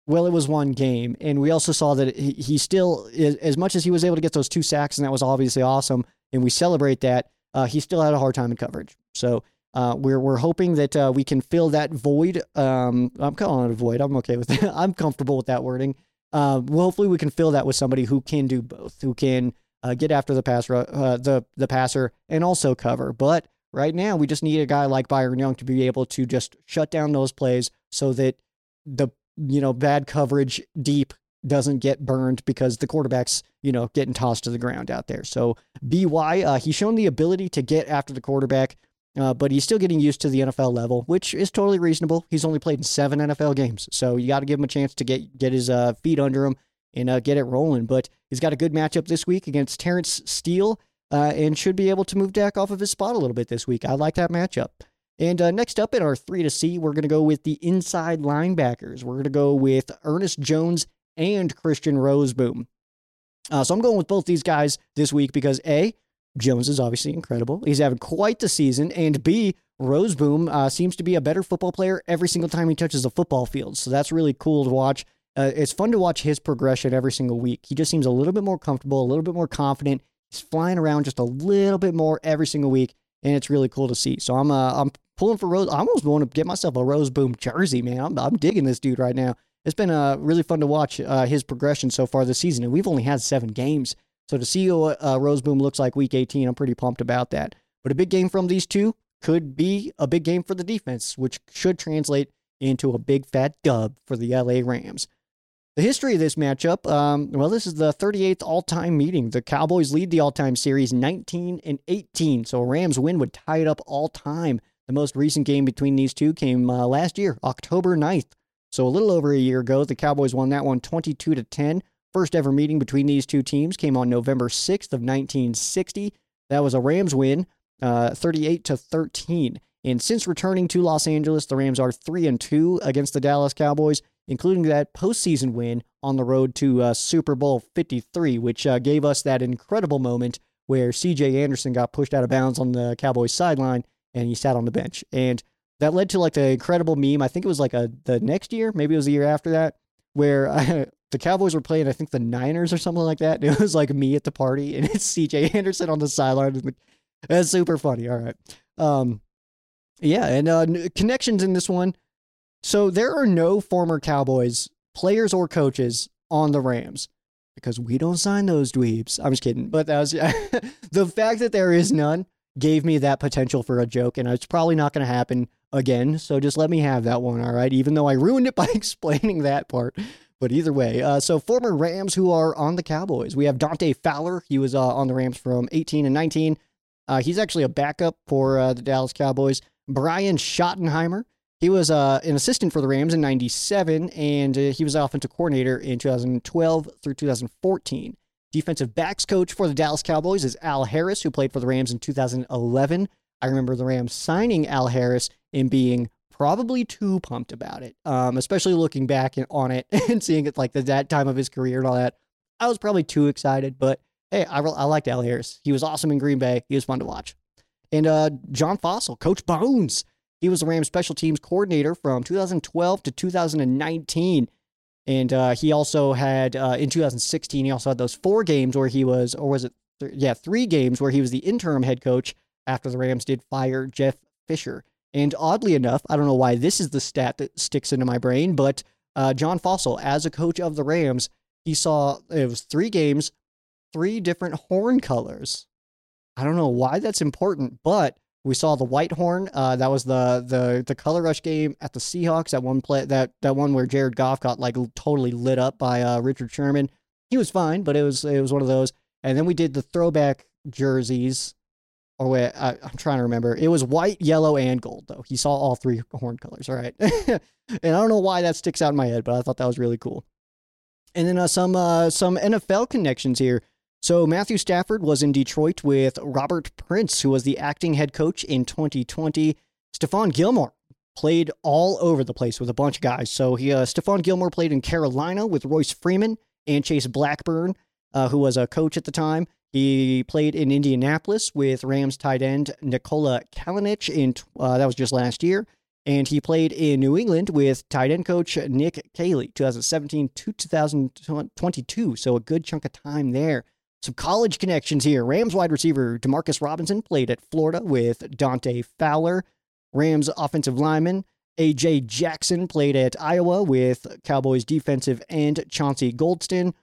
well, it was one game, and we also saw that he, still, as much as he was able to get those two sacks, and that was obviously awesome, and we celebrate that. Uh, he still had a hard time in coverage. So uh, we're we're hoping that uh, we can fill that void. Um, I'm calling it a void. I'm okay with it. (laughs) I'm comfortable with that wording. Uh, well, hopefully we can fill that with somebody who can do both, who can uh, get after the pass, uh, the the passer, and also cover. But right now, we just need a guy like Byron Young to be able to just shut down those plays so that the you know, bad coverage deep doesn't get burned because the quarterback's, you know, getting tossed to the ground out there. So BY, uh, he's shown the ability to get after the quarterback, uh, but he's still getting used to the NFL level, which is totally reasonable. He's only played in seven NFL games, so you got to give him a chance to get get his uh, feet under him and uh, get it rolling. But he's got a good matchup this week against Terence Steele, uh, and should be able to move Dak off of his spot a little bit this week. I like that matchup. And uh, next up in our three to see, we're going to go with the inside linebackers. We're going to go with Ernest Jones and Christian Rozeboom. Uh, so I'm going with both these guys this week because A, Jones is obviously incredible. He's having quite the season. And B, Rozeboom uh, seems to be a better football player every single time he touches a football field. So that's really cool to watch. Uh, it's fun to watch his progression every single week. He just seems a little bit more comfortable, a little bit more confident. He's flying around just a little bit more every single week and it's really cool to see. So I'm uh, I'm pulling for Rose. I almost want to get myself a Rozeboom jersey, man. I'm I'm digging this dude right now. It's been uh, really fun to watch uh, his progression so far this season, and we've only had seven games. So to see what uh, Rozeboom looks like week 18, I'm pretty pumped about that. But a big game from these two could be a big game for the defense, which should translate into a big fat dub for the LA Rams. The history of this matchup, um, well, this is the 38th all-time meeting. The Cowboys lead the all-time series 19 and 18, so a Rams win would tie it up all time. The most recent game between these two came uh, last year, October 9th. So a little over a year ago, the Cowboys won that one 22 to 10. First ever meeting between these two teams came on November 6th of 1960. That was a Rams win, uh, 38 to 13. And since returning to Los Angeles, the Rams are 3 and 2 against the Dallas Cowboys, including that postseason win on the road to uh, Super Bowl 53, which uh, gave us that incredible moment where CJ Anderson got pushed out of bounds on the Cowboys sideline and he sat on the bench. And that led to like the incredible meme. I think it was like a the next year, maybe it was the year after that, where I, (laughs) the Cowboys were playing, I think the Niners or something like that. And (laughs) It was like me at the party and it's CJ Anderson on the sideline. That's super funny. All right. Um, yeah, and uh, connections in this one. So there are no former Cowboys players or coaches on the Rams because we don't sign those dweebs. I'm just kidding, but that was (laughs) the fact that there is none gave me that potential for a joke, and it's probably not going to happen again. So just let me have that one, all right? Even though I ruined it (laughs) by explaining that part. But either way, uh, so former Rams who are on the Cowboys. We have Dante Fowler. He was uh, on the Rams from 18 and 19. Uh, he's actually a backup for uh, the Dallas Cowboys. Brian Schottenheimer. He was uh, an assistant for the Rams in 97, and uh, he was offensive coordinator in 2012 through 2014. Defensive backs coach for the Dallas Cowboys is Al Harris, who played for the Rams in 2011. I remember the Rams signing Al Harris and being probably too pumped about it, um, especially looking back on it (laughs) and seeing it like the, that time of his career and all that. I was probably too excited, but hey, I, I liked Al Harris. He was awesome in Green Bay. He was fun to watch. And uh, John Fassel, Coach Bones. He was the Rams special teams coordinator from 2012 to 2019. And uh, he also had, uh, in 2016, he also had those four games where he was, or was it, th- yeah, three games where he was the interim head coach after the Rams did fire Jeff Fisher. And oddly enough, I don't know why this is the stat that sticks into my brain, but uh, John Fassel, as a coach of the Rams, he saw it was three games, three different horn colors. I don't know why that's important, but we saw the white horn. Uh, that was the the the color rush game at the Seahawks. That one play that that one where Jared Goff got like totally lit up by uh, Richard Sherman. He was fine, but it was it was one of those. And then we did the throwback jerseys. Or wait, I, am trying to remember. It was white, yellow, and gold though. He saw all three horn colors. All right, (laughs) and I don't know why that sticks out in my head, but I thought that was really cool. And then uh, some uh, some NFL connections here. So Matthew Stafford was in Detroit with Robert Prince, who was the acting head coach in 2020. Stephon Gilmore played all over the place with a bunch of guys. So he, uh, Stephon Gilmore played in Carolina with Royce Freeman and Chase Blackburn, uh, who was a coach at the time. He played in Indianapolis with Rams tight end Nikola Kalinic in uh, that was just last year, and he played in New England with tight end coach Nick Caley, 2017 to 2022. So a good chunk of time there. Some college connections here. Rams wide receiver Demarcus Robinson played at Florida with Dante Fowler. Rams offensive lineman A.J. Jackson played at Iowa with Cowboys defensive end Chauncey Golston.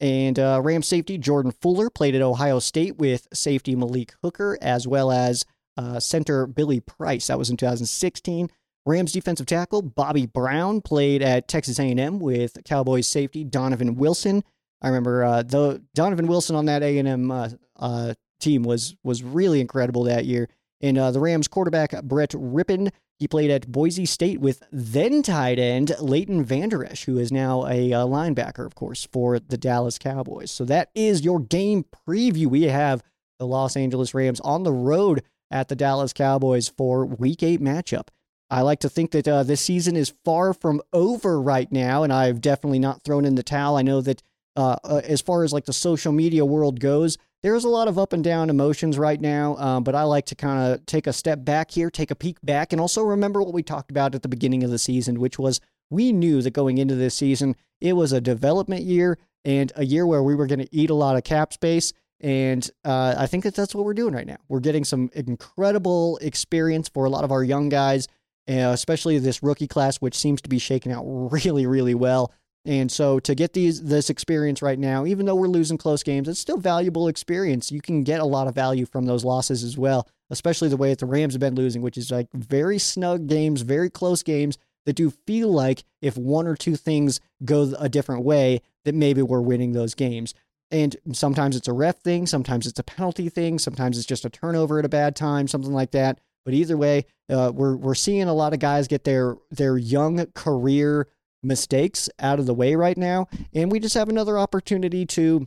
And uh, Rams safety Jordan Fuller played at Ohio State with safety Malik Hooker, as well as uh, center Billy Price. That was in 2016. Rams defensive tackle Bobby Brown played at Texas A&M with Cowboys safety Donovan Wilson. I remember uh, the Donovan Wilson on that A and M uh, uh, team was was really incredible that year. And uh, the Rams quarterback Brett Rypien, he played at Boise State with then tight end Leighton Vander Esch, who is now a uh, linebacker, of course, for the Dallas Cowboys. So that is your game preview. We have the Los Angeles Rams on the road at the Dallas Cowboys for Week Eight matchup. I like to think that uh, this season is far from over right now, and I've definitely not thrown in the towel. I know that uh, uh, as far as like the social media world goes, there's a lot of up and down emotions right now. Um, but I like to kind of take a step back here, take a peek back, and also remember what we talked about at the beginning of the season, which was we knew that going into this season, it was a development year and a year where we were going to eat a lot of cap space. And uh, I think that that's what we're doing right now. We're getting some incredible experience for a lot of our young guys, uh, especially this rookie class, which seems to be shaking out really, really well. And so to get these this experience right now, even though we're losing close games, it's still valuable experience. You can get a lot of value from those losses as well, especially the way that the Rams have been losing, which is like very snug games, very close games that do feel like if one or two things go a different way, that maybe we're winning those games. And sometimes it's a ref thing, sometimes it's a penalty thing, sometimes it's just a turnover at a bad time, something like that. But either way, uh, we're we're seeing a lot of guys get their their young career mistakes out of the way right now, and we just have another opportunity to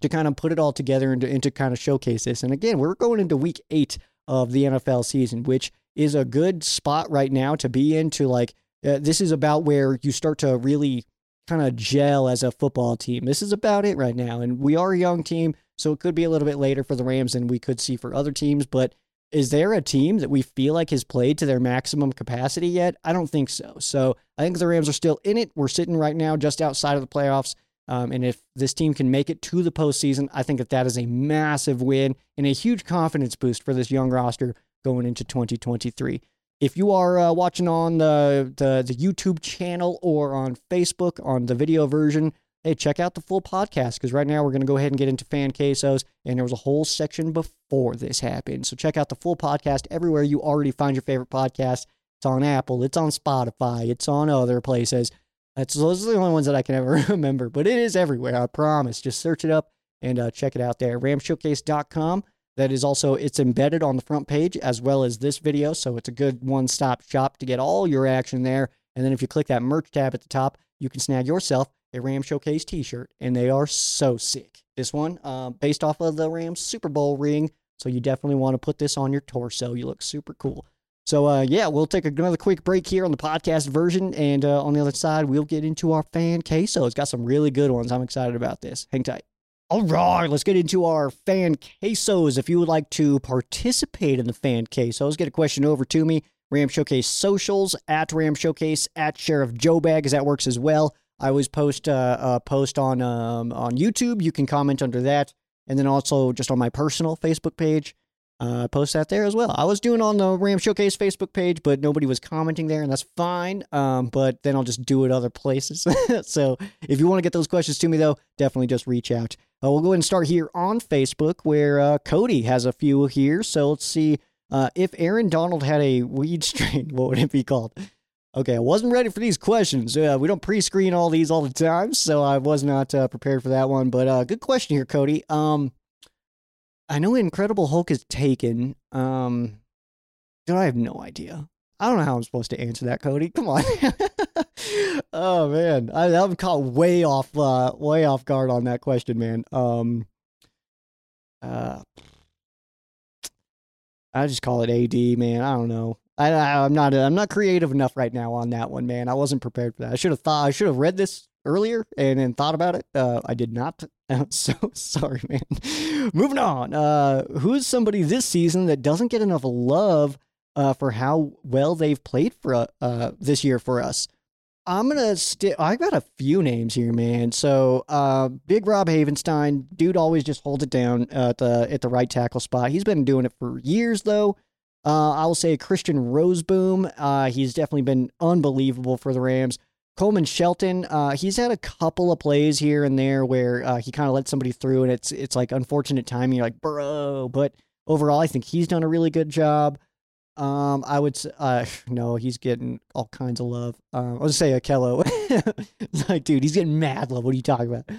to kind of put it all together and to, and to kind of showcase this. And again, we're going into week eight of the NFL season, which is a good spot right now to be in. To like, uh, this is about where you start to really kind of gel as a football team. This is about it right now. And we are a young team, so it could be a little bit later for the Rams than we could see for other teams. But is there a team that we feel like has played to their maximum capacity yet? I don't think so. So I think the Rams are still in it. We're sitting right now just outside of the playoffs. Um, and if this team can make it to the postseason, I think that that is a massive win and a huge confidence boost for this young roster going into 2023. If you are uh, watching on the, the, the YouTube channel or on Facebook on the video version, hey, check out the full podcast because right now we're going to go ahead and get into fan quesos. And there was a whole section before this happened. So check out the full podcast everywhere you already find your favorite podcast. It's on Apple, it's on Spotify, it's on other places. That's those are the only ones that I can ever (laughs) remember, but it is everywhere. I promise. Just search it up and uh, check it out there. Ramshowcase.com. That is also it's embedded on the front page as well as this video, so it's a good one-stop shop to get all your action there. And then if you click that merch tab at the top, you can snag yourself a Ram Showcase T-shirt, and they are so sick. This one, uh, based off of the Rams Super Bowl ring, so you definitely want to put this on your torso. You look super cool. So uh, yeah, we'll take another quick break here on the podcast version, and uh, on the other side, we'll get into our fan queso. It's got some really good ones. I'm excited about this. Hang tight. All right, let's get into our fan quesos. If you would like to participate in the fan quesos, get a question over to me. Ram Showcase socials at Ram Showcase at Sheriff Joe Bag, as that works as well. I always post uh, a post on um, on YouTube. You can comment under that, and then also just on my personal Facebook page uh, post that there as well. I was doing on the Ram Showcase Facebook page, but nobody was commenting there, and that's fine. Um, but then I'll just do it other places. (laughs) so if you want to get those questions to me, though, definitely just reach out. Uh, we'll go ahead and start here on Facebook, where uh, Cody has a few here. So let's see uh, if Aaron Donald had a weed strain, (laughs) what would it be called? Okay, I wasn't ready for these questions. Uh, we don't pre-screen all these all the time, so I was not uh, prepared for that one. But uh, good question here, Cody. Um, I know Incredible Hulk is taken. Um, I have no idea. I don't know how I'm supposed to answer that, Cody. Come on. (laughs) oh man, I, I'm caught way off, uh, way off guard on that question, man. Um, uh, I just call it AD, man. I don't know. I, I am not I'm not creative enough right now on that one, man. I wasn't prepared for that. I should have thought I should have read this earlier and then thought about it. Uh, I did not. I'm (laughs) so sorry, man. Moving on. Uh, who's somebody this season that doesn't get enough love uh, for how well they've played for uh, this year for us? I'm gonna stick. I got a few names here, man. So, uh, Big Rob Havenstein, dude, always just holds it down at the at the right tackle spot. He's been doing it for years, though. Uh, I will say Christian Rozeboom. Uh, he's definitely been unbelievable for the Rams. Coleman Shelton, uh, he's had a couple of plays here and there where uh, he kind of let somebody through, and it's it's like unfortunate timing. You're like, bro, but overall, I think he's done a really good job. Um, I would say, uh, (laughs) no, he's getting all kinds of love. Um, I'll say Ahkello. (laughs) like, dude, he's getting mad love. What are you talking about?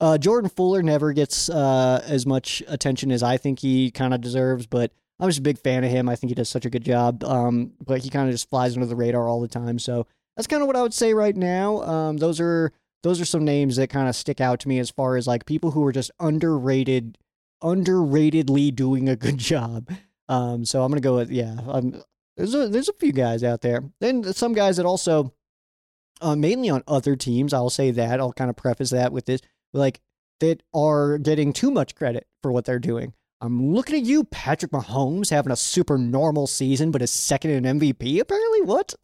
Uh, Jordan Fuller never gets uh, as much attention as I think he kind of deserves, but I'm just a big fan of him. I think he does such a good job. Um, but he kind of just flies under the radar all the time. So that's kind of what I would say right now. Um, those are those are some names that kind of stick out to me as far as like people who are just underrated, underratedly doing a good (laughs) job. Um, so I'm gonna go with yeah. Um, there's a, there's a few guys out there. Then some guys that also, uh, mainly on other teams. I'll say that. I'll kind of preface that with this, like that are getting too much credit for what they're doing. I'm looking at you, Patrick Mahomes, having a super normal season, but a second in MVP. Apparently, what?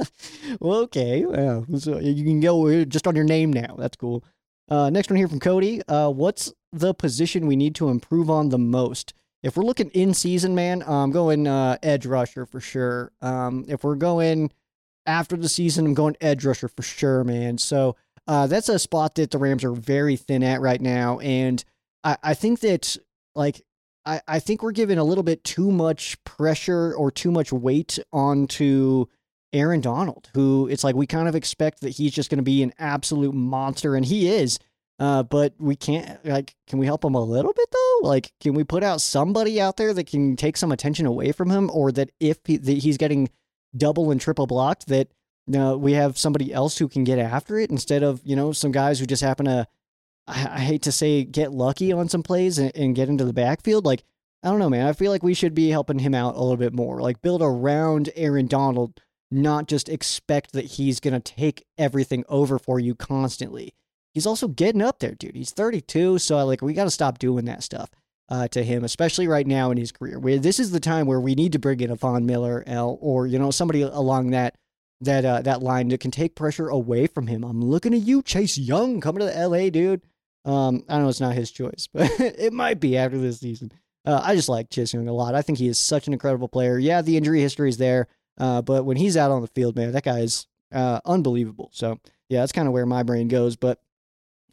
(laughs) well, okay, yeah, so you can go just on your name now. That's cool. Uh, next one here from Cody. Uh, what's the position we need to improve on the most? If we're looking in season, man, I'm going uh, edge rusher for sure. Um, if we're going after the season, I'm going edge rusher for sure, man. So uh, that's a spot that the Rams are very thin at right now, and I, I think that like I, I think we're giving a little bit too much pressure or too much weight onto Aaron Donald, who it's like we kind of expect that he's just going to be an absolute monster, and he is. Uh, but we can't like, can we help him a little bit though? Like, can we put out somebody out there that can take some attention away from him, or that if he, that he's getting double and triple blocked, that know, we have somebody else who can get after it instead of you know some guys who just happen to, I, I hate to say, get lucky on some plays and, and get into the backfield. Like, I don't know, man. I feel like we should be helping him out a little bit more. Like, build around Aaron Donald not just expect that he's to take everything over for you constantly. He's also getting up there, dude. He's 32, so like we got to stop doing that stuff uh, to him, especially right now in his career. This is the time where we need to bring in a Von Miller L or you know somebody along that that uh, that line that can take pressure away from him. I'm looking at you, Chase Young, coming to the LA, dude. Um, I know it's not his choice, but (laughs) it might be after this season. Uh, I just like Chase Young a lot. I think he is such an incredible player. Yeah, the injury history is there. Uh, but when he's out on the field, man, that guy is uh, unbelievable. So yeah, that's kind of where my brain goes. But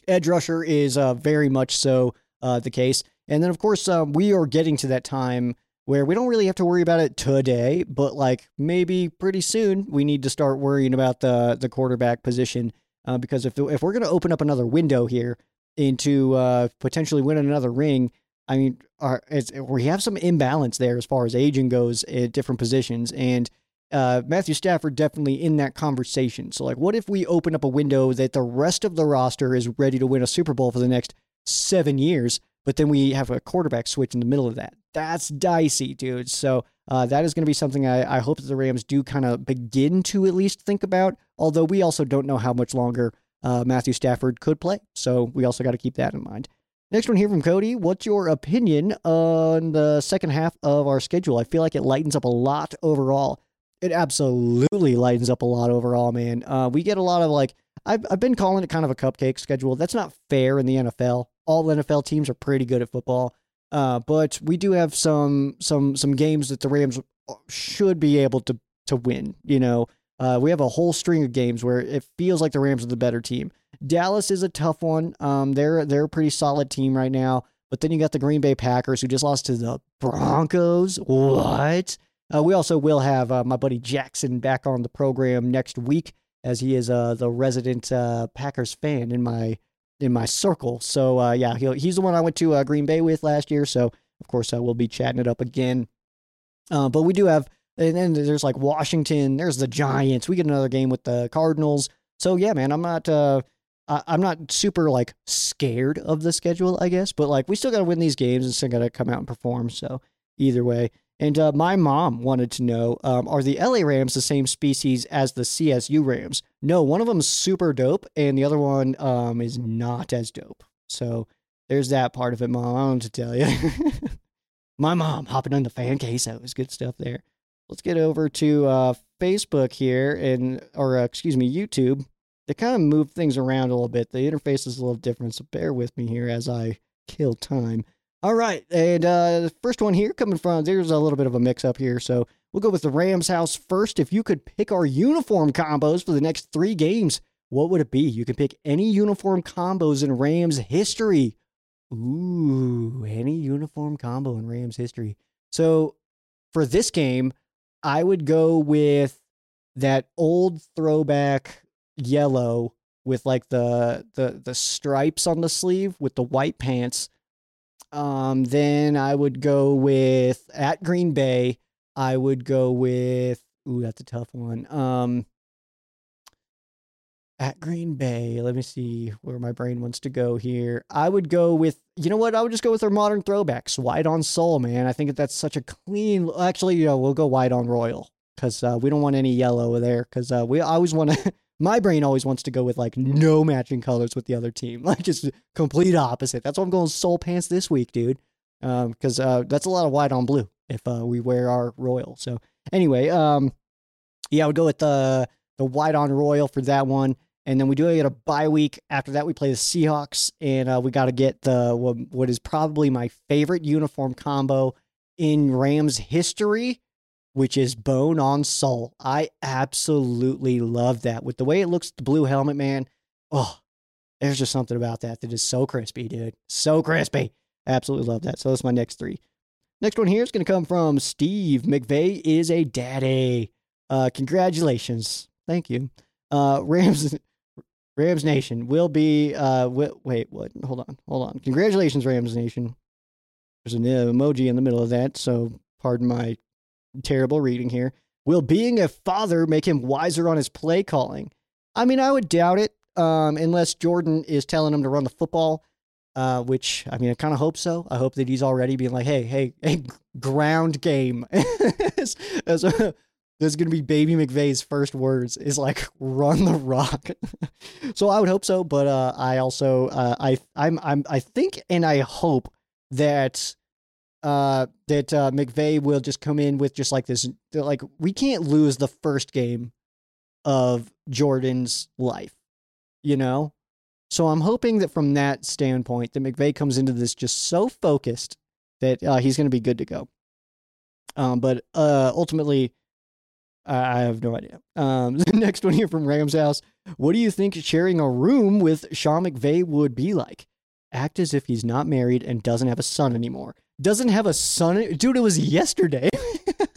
edge rusher is uh, very much so uh, the case. And then of course uh, we are getting to that time where we don't really have to worry about it today, but like maybe pretty soon we need to start worrying about the the quarterback position because if if we're going to open up another window here into potentially winning another ring. I mean, our, we have some imbalance there as far as aging goes at different positions, and uh, Matthew Stafford definitely in that conversation. So, like, what if we open up a window that the rest of the roster is ready to win a Super Bowl for the next seven years, but then we have a quarterback switch in the middle of that? That's dicey, dude. So, uh, that is going to be something I, I hope that the Rams do kind of begin to at least think about. Although we also don't know how much longer uh, Matthew Stafford could play. So, we also got to keep that in mind. Next one here from Cody. What's your opinion on the second half of our schedule? I feel like it lightens up a lot overall it absolutely lightens up a lot overall, man. Uh, we get a lot of like I've I've been calling it kind of a cupcake schedule. That's not fair in the NFL. All NFL teams are pretty good at football, uh, but we do have some some some games that the Rams should be able to to win. You know, uh, we have a whole string of games where it feels like the Rams are the better team. Dallas is a tough one. Um, they're they're a pretty solid team right now. But then you got the Green Bay Packers who just lost to the Broncos. What? Uh, we also will have uh, my buddy Jackson back on the program next week, as he is uh, the resident uh, Packers fan in my in my circle. So uh, yeah, he's the one I went to uh, Green Bay with last year. So of course we'll be chatting it up again. but we do have, and then there's like Washington. There's the Giants. We get another game with the Cardinals. So yeah, man, I'm not. I'm not super like scared of the schedule, I guess, but like we still got to win these games and still got to come out and perform. So either way, and uh, my mom wanted to know um, are the LA Rams the same species as the CSU Rams? No, one of them's super dope, and the other one um, is not as dope. So there's that part of it, mom. I don't to tell you. (laughs) my mom hopping on the fan case. That was good stuff there. Let's get over to uh, Facebook here, and or uh, excuse me, YouTube. They kind of move things around a little bit. The interface is a little different, so bear with me here as I kill time. All right. And uh, the first one here coming from, there's a little bit of a mix up here. So we'll go with the Rams house first. If you could pick our uniform combos for the next three games, what would it be? You can pick any uniform combos in Rams history. Ooh, any uniform combo in Rams history. So for this game, I would go with that old throwback yellow with like the the the stripes on the sleeve with the white pants um, then I would go with at Green Bay. I would go with ooh, that's a tough one. Um, at Green Bay, let me see where my brain wants to go here. I would go with you know what? I would just go with our modern throwbacks, white on Sol, man. I think that that's such a clean. Actually, you know, we'll go white on royal because uh, we don't want any yellow there because uh, we always want to. (laughs) my brain always wants to go with like no matching colors with the other team, (laughs) like just complete opposite. That's why I'm going Sol pants this week, dude. Um, because uh, that's a lot of white on blue if uh, we wear our royal. So anyway, um, yeah, I would go with the the white on royal for that one, and then we do get a bye week. After that, we play the Seahawks, and uh, we got to get the what, is probably my favorite uniform combo in Rams history which is bone on Sol. I absolutely love that. With the way it looks, the blue helmet, man. Oh, there's just something about that that is so crispy, dude. So crispy. Absolutely love that. So that's my next three. Next one here is going to come from Steve. McVay is a daddy. Uh, congratulations. Thank you. Uh, (laughs) Rams Rams Nation will be uh wi- wait, what? Hold on. Hold on. Congratulations Rams Nation. There's an emoji in the middle of that, so pardon my terrible reading here. Will being a father make him wiser on his play calling? I mean, I would doubt it, um, unless Jordan is telling him to run the football. Uh, which I mean, I kind of hope so. I hope that he's already being like, "Hey, hey, hey, ground game." (laughs) as, as a, that's going to be Baby McVay's first words is like "run the rock." (laughs) so I would hope so, but uh, I also uh, I I'm I'm I think and I hope that uh, that uh, McVay will just come in with just like this, like we can't lose the first game of Jordan's life, you know. So I'm hoping that from that standpoint, that McVay comes into this just so focused that uh, he's going to be good to go. Um, but uh, ultimately, I have no idea. Um, (laughs) next one here from Rams House. What do you think sharing a room with Sean McVay would be like? Act as if he's not married and doesn't have a son anymore doesn't have a son. Dude, it was yesterday.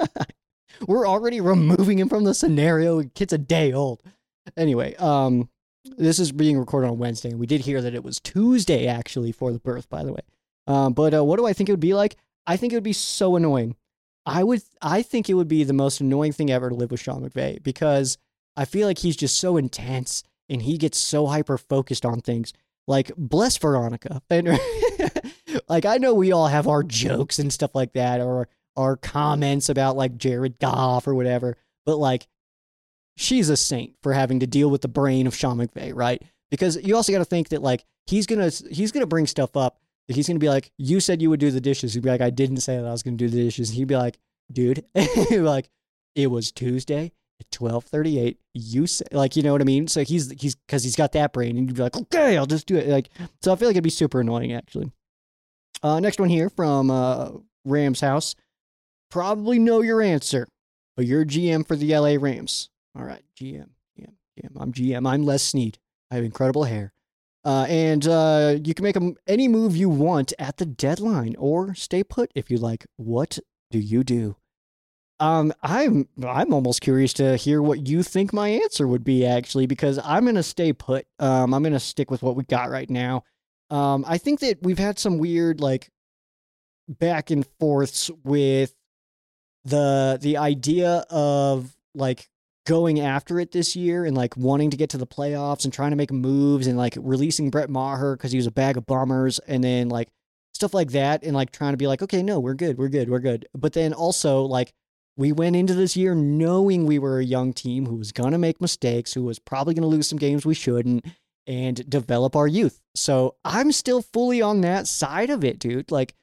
(laughs) We're already removing him from the scenario. Kid's a day old. Anyway, um, this is being recorded on Wednesday, and we did hear that it was Tuesday actually for the birth, by the way. Um, but uh, what do I think it would be like? I think it would be so annoying. I would, I think it would be the most annoying thing ever to live with Sean McVay because I feel like he's just so intense and he gets so hyper focused on things. Like bless Veronika, (laughs) and like I know we all have our jokes and stuff like that, or our comments about like Jared Goff or whatever, but like she's a saint for having to deal with the brain of Sean McVay, right? Because you also got to think that like he's gonna he's gonna bring stuff up he's gonna be like, you said you would do the dishes. He'd be like, I didn't say that I was gonna do the dishes. He'd be like, dude, (laughs) be like, it was Tuesday at twelve thirty eight. You say like you know what I mean? So he's he's because he's got that brain, and you'd be like, okay, I'll just do it. Like so, I feel like it'd be super annoying actually. Uh, next one here from uh, Rams House. Probably know your answer, but you're GM for the LA Rams. All right, GM, GM, GM. I'm GM. I'm Les Snead. I have incredible hair. Uh, and uh, you can make a, any move you want at the deadline or stay put if you like. What do you do? Um, I'm I'm almost curious to hear what you think my answer would be actually because I'm gonna stay put. Um, I'm gonna stick with what we got right now. Um, I think that we've had some weird like back and forths with the the idea of like going after it this year and like wanting to get to the playoffs and trying to make moves and like releasing Brett Maher because he was a bag of bummers and then like stuff like that and like trying to be like okay no we're good we're good we're good but then also like we went into this year knowing we were a young team who was going to make mistakes who was probably going to lose some games we shouldn't and develop our youth. So I'm still fully on that side of it, dude. Like,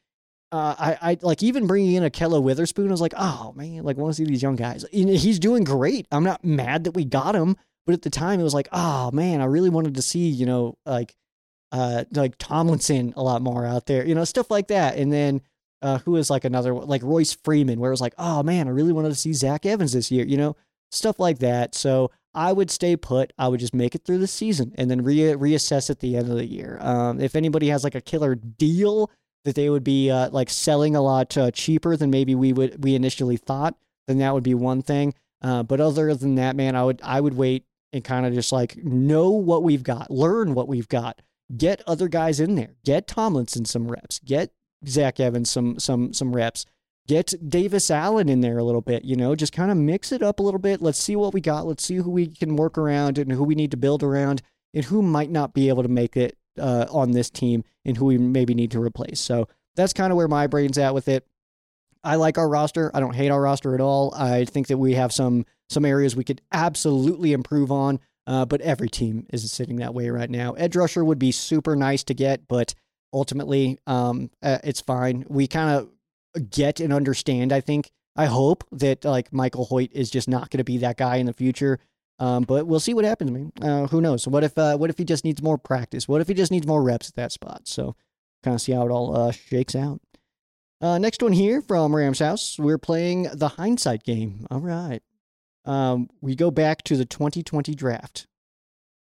uh, I, I like even bringing in Ahkello Witherspoon. I was like, oh man, like want to see these young guys. And he's doing great. I'm not mad that we got him, but at the time it was like, oh man, I really wanted to see, you know, like, uh, like Tomlinson a lot more out there, you know, stuff like that. And then, uh, who is like another like Royce Freeman, where it was like, oh man, I really wanted to see Zach Evans this year, you know, stuff like that. So I would stay put. I would just make it through the season and then re- reassess at the end of the year. Um, if anybody has like a killer deal that they would be uh, like selling a lot uh, cheaper than maybe we would we initially thought, then that would be one thing. Uh, but other than that, man, I would I would wait and kind of just like know what we've got, learn what we've got, get other guys in there, get Tomlinson some reps, get Zach Evans some some some reps get Davis Allen in there a little bit, you know, just kind of mix it up a little bit. Let's see what we got. Let's see who we can work around and who we need to build around and who might not be able to make it uh, on this team and who we maybe need to replace. So that's kind of where my brain's at with it. I like our roster. I don't hate our roster at all. I think that we have some some areas we could absolutely improve on. Uh, but every team is sitting that way right now. Edge rusher would be super nice to get, but ultimately, um, uh, it's fine. We kind of get and understand. I think I hope that like Michael Hoyt is just not going to be that guy in the future. Um, but we'll see what happens. I mean, uh, who knows? What if uh, what if he just needs more practice? What if he just needs more reps at that spot? So kind of see how it all uh, shakes out. Uh, next one here from Rams House. We're playing the hindsight game. All right. Um, we go back to the 2020 draft.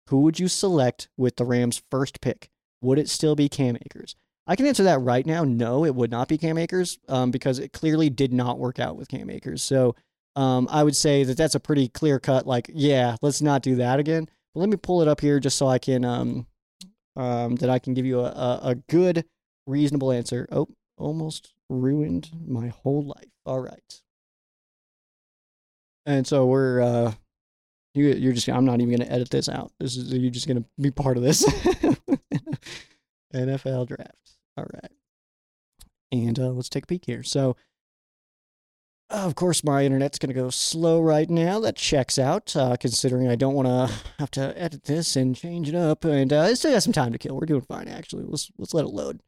Who would you select with the Rams' first pick? Would it still be Cam Akers? I can answer that right now. No, it would not be Cam Akers um, because it clearly did not work out with Cam Akers. So um, I would say that that's a pretty clear cut. Like, yeah, let's not do that again. But let me pull it up here just so I can um, um, that I can give you a, a, a good, reasonable answer. Oh, almost ruined my whole life. All right. And so we're uh, you you're just I'm not even gonna edit this out. This is you're just gonna be part of this (laughs) NFL draft. All right. And uh, let's take a peek here. So of course, my internet's going to go slow right now. That checks out, uh, considering I don't want to (laughs) have to edit this and change it up. And uh, it still got some time to kill. We're doing fine, actually. Let's let's let it load.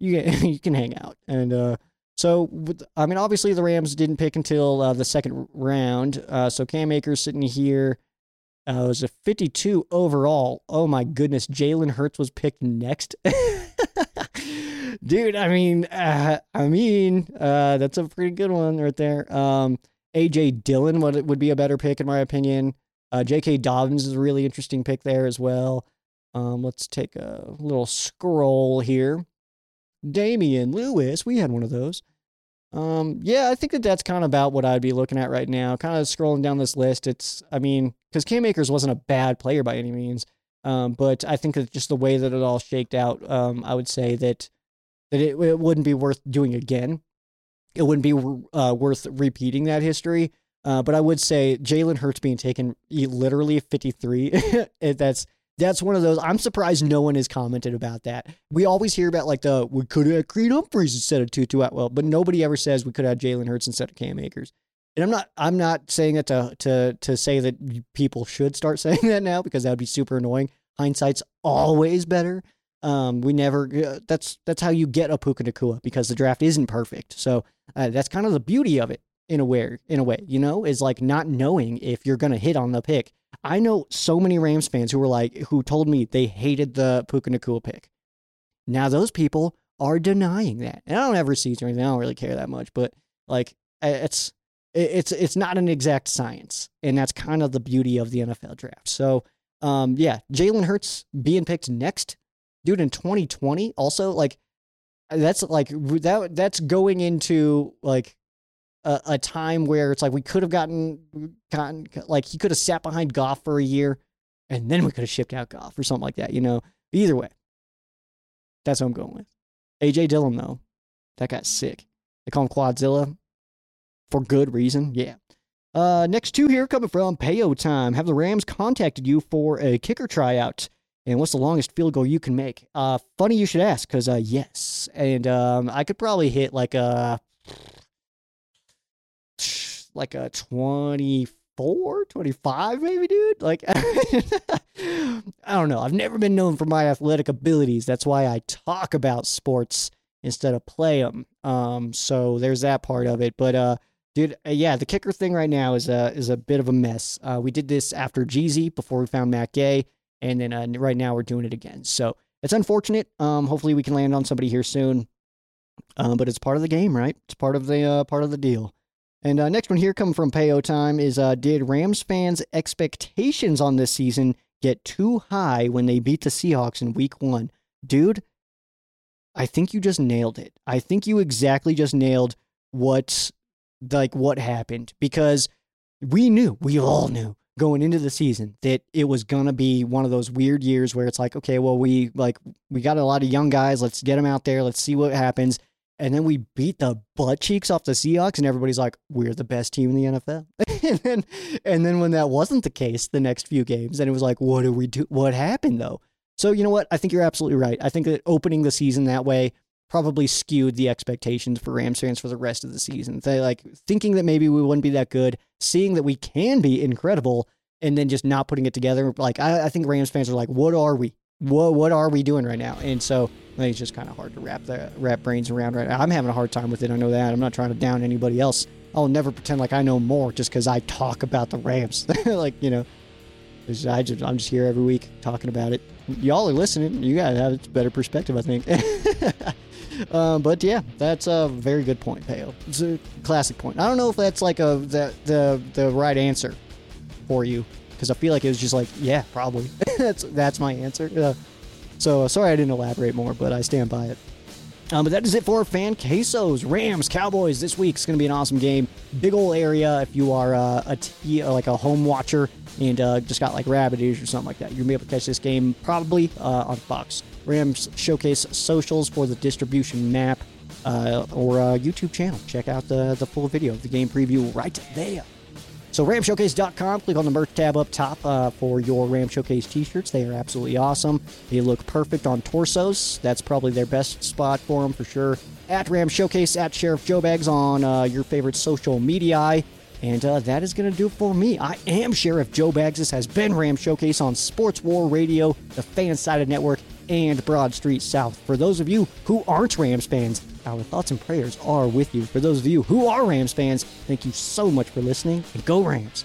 You (laughs) you can hang out. And uh, so, I mean, obviously the Rams didn't pick until uh, the second round. Uh, so Cam Akers sitting here uh, was a 52 overall. Oh my goodness, Jalen Hurts was picked next. (laughs) dude. I mean, uh, I mean, uh, that's a pretty good one right there. Um, AJ Dillon would would be a better pick in my opinion. Uh, J.K. Dobbins is a really interesting pick there as well. Um, let's take a little scroll here. Damien Lewis, we had one of those. Um, yeah, I think that that's kind of about what I'd be looking at right now. Kind of scrolling down this list. It's, I mean, because Cam Akers wasn't a bad player by any means, um, but I think that just the way that it all shaked out, um, I would say that that it, it wouldn't be worth doing again. It wouldn't be uh, worth repeating that history. Uh, but I would say Jalen Hurts being taken literally 53. (laughs) that's that's one of those. I'm surprised no one has commented about that. We always hear about like the we could have Creed Humphreys instead of Tutu Atwell, but nobody ever says we could have Jalen Hurts instead of Cam Akers. And I'm not I'm not saying it to to to say that people should start (laughs) saying that now because that would be super annoying. Hindsight's always better. Um, we never. Uh, that's that's how you get a Puka Nacua because the draft isn't perfect. So uh, that's kind of the beauty of it in a way. In a way, you know, is like not knowing if you're gonna hit on the pick. I know so many Rams fans who were like, who told me they hated the Puka Nacua pick. Now those people are denying that, and I don't ever see anything. I don't really care that much, but like, it's it's it's not an exact science, and that's kind of the beauty of the NFL draft. So, um, yeah, Jalen Hurts being picked next dude, in 2020, also like that's like that that's going into like a, a time where it's like we could have gotten gotten like he could have sat behind Goff for a year, and then we could have shipped out Goff or something like that. You know, either way, that's what I'm going with. AJ Dillon though, that guy's sick. They call him Quadzilla for good reason. Yeah. Uh, next two here coming from Payo Time. Have the Rams contacted you for a kicker tryout? And what's the longest field goal you can make? Uh, funny you should ask, because uh, yes, and um, I could probably hit like a like a 24, 25 maybe, dude. Like (laughs) I don't know. I've never been known for my athletic abilities. That's why I talk about sports instead of play them. Um, so there's that part of it. But uh, dude, uh, yeah, the kicker thing right now is a is a bit of a mess. Uh, we did this after Jeezy before we found Matt Gay and then uh, right now we're doing it again. So it's unfortunate. Um, hopefully we can land on somebody here soon. Um, but it's part of the game, right? It's part of the uh, part of the deal. And uh, next one here, coming from Payo Time, is uh, did Rams fans' expectations on this season get too high when they beat the Seahawks in Week One, dude? I think you just nailed it. I think you exactly just nailed what like what happened because we knew, we all knew going into the season that it was going to be one of those weird years where it's like, okay, well, we like, we got a lot of young guys. Let's get them out there. Let's see what happens. And then we beat the butt cheeks off the Seahawks, and everybody's like, we're the best team in the NFL. (laughs) and then, and then when that wasn't the case, the next few games, and it was like, what do we do? What happened though? So you know what? I think you're absolutely right. I think that opening the season that way probably skewed the expectations for Rams fans for the rest of the season. They like thinking that maybe we wouldn't be that good, seeing that we can be incredible, and then just not putting it together. Like I, I think Rams fans are like, what are we? What what are we doing right now? And so I think it's just kind of hard to wrap the wrap brains around right now. I'm having a hard time with it. I know that. I'm not trying to down anybody else. I'll never pretend like I know more just because I talk about the Rams. (laughs) like you know, I just I'm just here every week talking about it. Y'all are listening. You gotta have a better perspective, I think. (laughs) Um, but yeah, that's a very good point, Pale. It's a classic point. I don't know if that's like a the the, the right answer for you because I feel like it was just like, yeah, probably. (laughs) that's that's my answer. Uh, so uh, sorry I didn't elaborate more, but I stand by it. Um, but that is it for fan quesos. Rams, Cowboys. This week. week's going to be an awesome game. Big old area if you are uh, a t- uh, like a home watcher and uh, just got like rabbit ears or something like that. You're gonna be able to catch this game probably uh, on Fox. Rams showcase socials for the distribution map uh, or uh, YouTube channel. Check out the the full video of the game preview right there. So ramshowcase.com, click on the merch tab up top uh, for your Ram Showcase t-shirts. They are absolutely awesome. They look perfect on torsos. That's probably their best spot for them for sure. At Ram Showcase, at Sheriff Joe Bags on uh, your favorite social media. And uh, that is going to do it for me. I am Sheriff Joe Bags. This has been Ram Showcase on Sports War Radio, the fan-sided network, and Broad Street South. For those of you who aren't Rams fans, our thoughts and prayers are with you. For those of you who are Rams fans, thank you so much for listening, and go Rams.